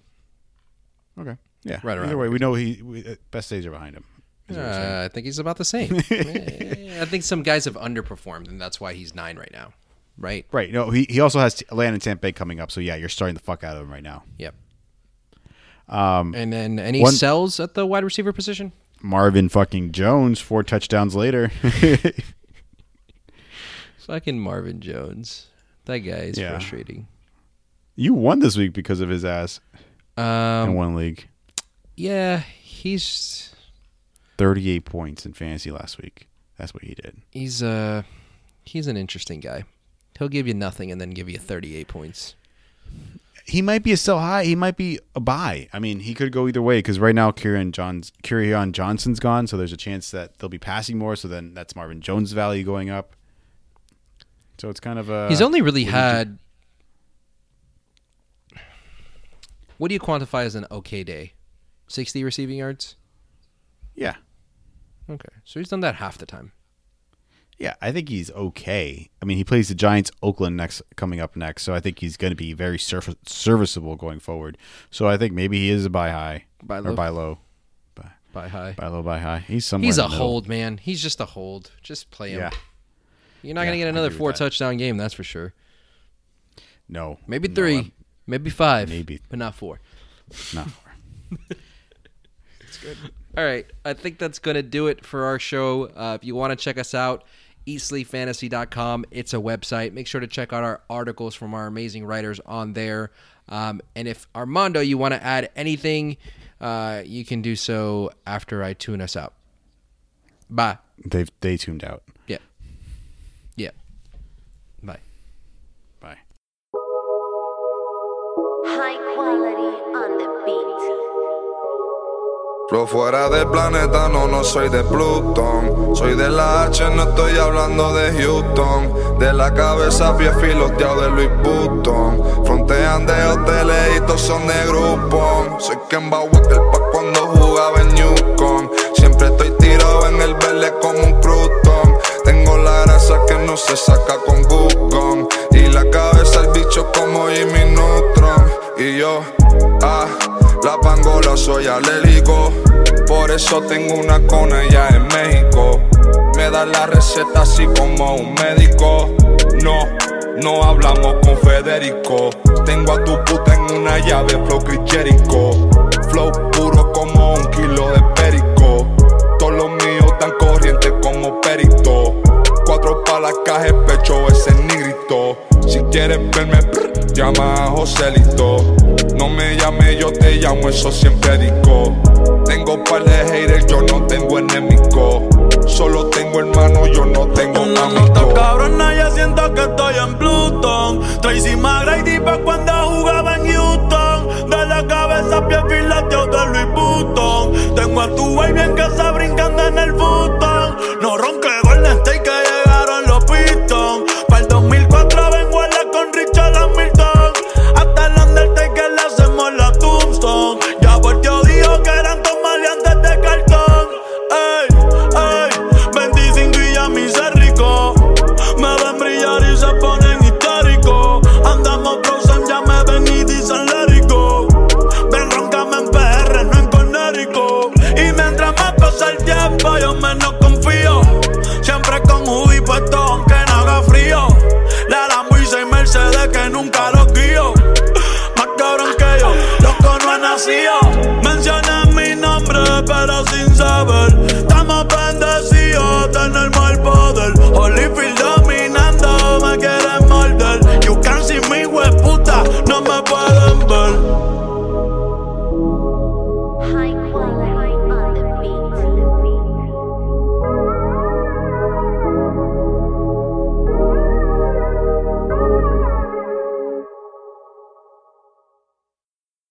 Okay. Yeah. Right around. Either way, we know he we, uh, best days are behind him. is what we're saying. Uh, I think he's about the same. I think some guys have underperformed, and that's why he's nine right now. Right? Right. No, he, he also has T- Landon Tampa Bay coming up. So yeah, you're starting the fuck out of him right now. Yep. Um, and then any one- sells at the wide receiver position? Marvin fucking Jones, four touchdowns later. Fucking Marvin Jones. That guy is Yeah. frustrating. You won this week because of his ass in Um, one league. yeah, he's 38 points in fantasy last week. That's what he did. he's uh he's an interesting guy. He'll give you nothing and then give you 38 points. He might be a sell high. He might be a buy. I mean, he could go either way because right now Kerryon Johns, Kerryon Johnson's gone, so there's a chance that they'll be passing more. So then that's Marvin Jones' value going up. So it's kind of a. He's only really had. What do you quantify as an okay day? 60 receiving yards? Yeah, Okay. So he's done that half the time. yeah. I think he's okay. I mean, he plays the Giants, Oakland next, coming up next. So I think he's going to be very surf- serviceable going forward. So I think maybe he is a buy high Buy or low. buy low, By high. buy low, buy high. He's somewhere. He's a hold, man. He's just a hold. Just play him. Yeah. You're not Yeah, going to get another four touchdown game, that's for sure. No, Maybe three, I'm- maybe five, Maybe. but not four. not four. it's good. All right. I think that's going to do it for our show. Uh, if you want to check us out, eatsleepfantasy.com. It's a website. Make sure to check out our articles from our amazing writers on there. Um, and if Armando, you want to add anything, uh, you can do so after I tune us out. Bye. They've they tuned out. Flow fuera del planeta, no, no soy de Plutón. Soy de la H, no estoy hablando de Houston. De la cabeza, pie filoteado de Louis Vuitton. Frontean de hoteles y todos son de grupo. Soy Kemba Walker pa' cuando jugaba en Newcom. Siempre estoy tirado en el verde como un crouton. Tengo la grasa que no se saca con Google. Y la cabeza el bicho como Jimmy Neutron. Y yo, ah, la pangola soy alérgico. Por eso tengo una con ella en México. Me da la receta así como un médico. No, no hablamos con Federico. Tengo a tu puta en una llave, flow Chris Jericho. Flow puro como un kilo de perico. Todos los míos tan corrientes como perito. Cuatro pa' la caja, el pecho ese nigrito. Si quieres verme, prr, llama a Joselito. No me llame, yo te llamo, eso siempre digo. Tengo par de haters, yo no tengo enemigo. Solo tengo hermano, yo no tengo Una nota amigo. cabrona, ya siento que estoy en Pluton. Tracy McGrady pa' cuando jugaba en Houston. De la cabeza, pie filateo de Louis Vuitton. Tengo a tu baby en casa brincando en el botón.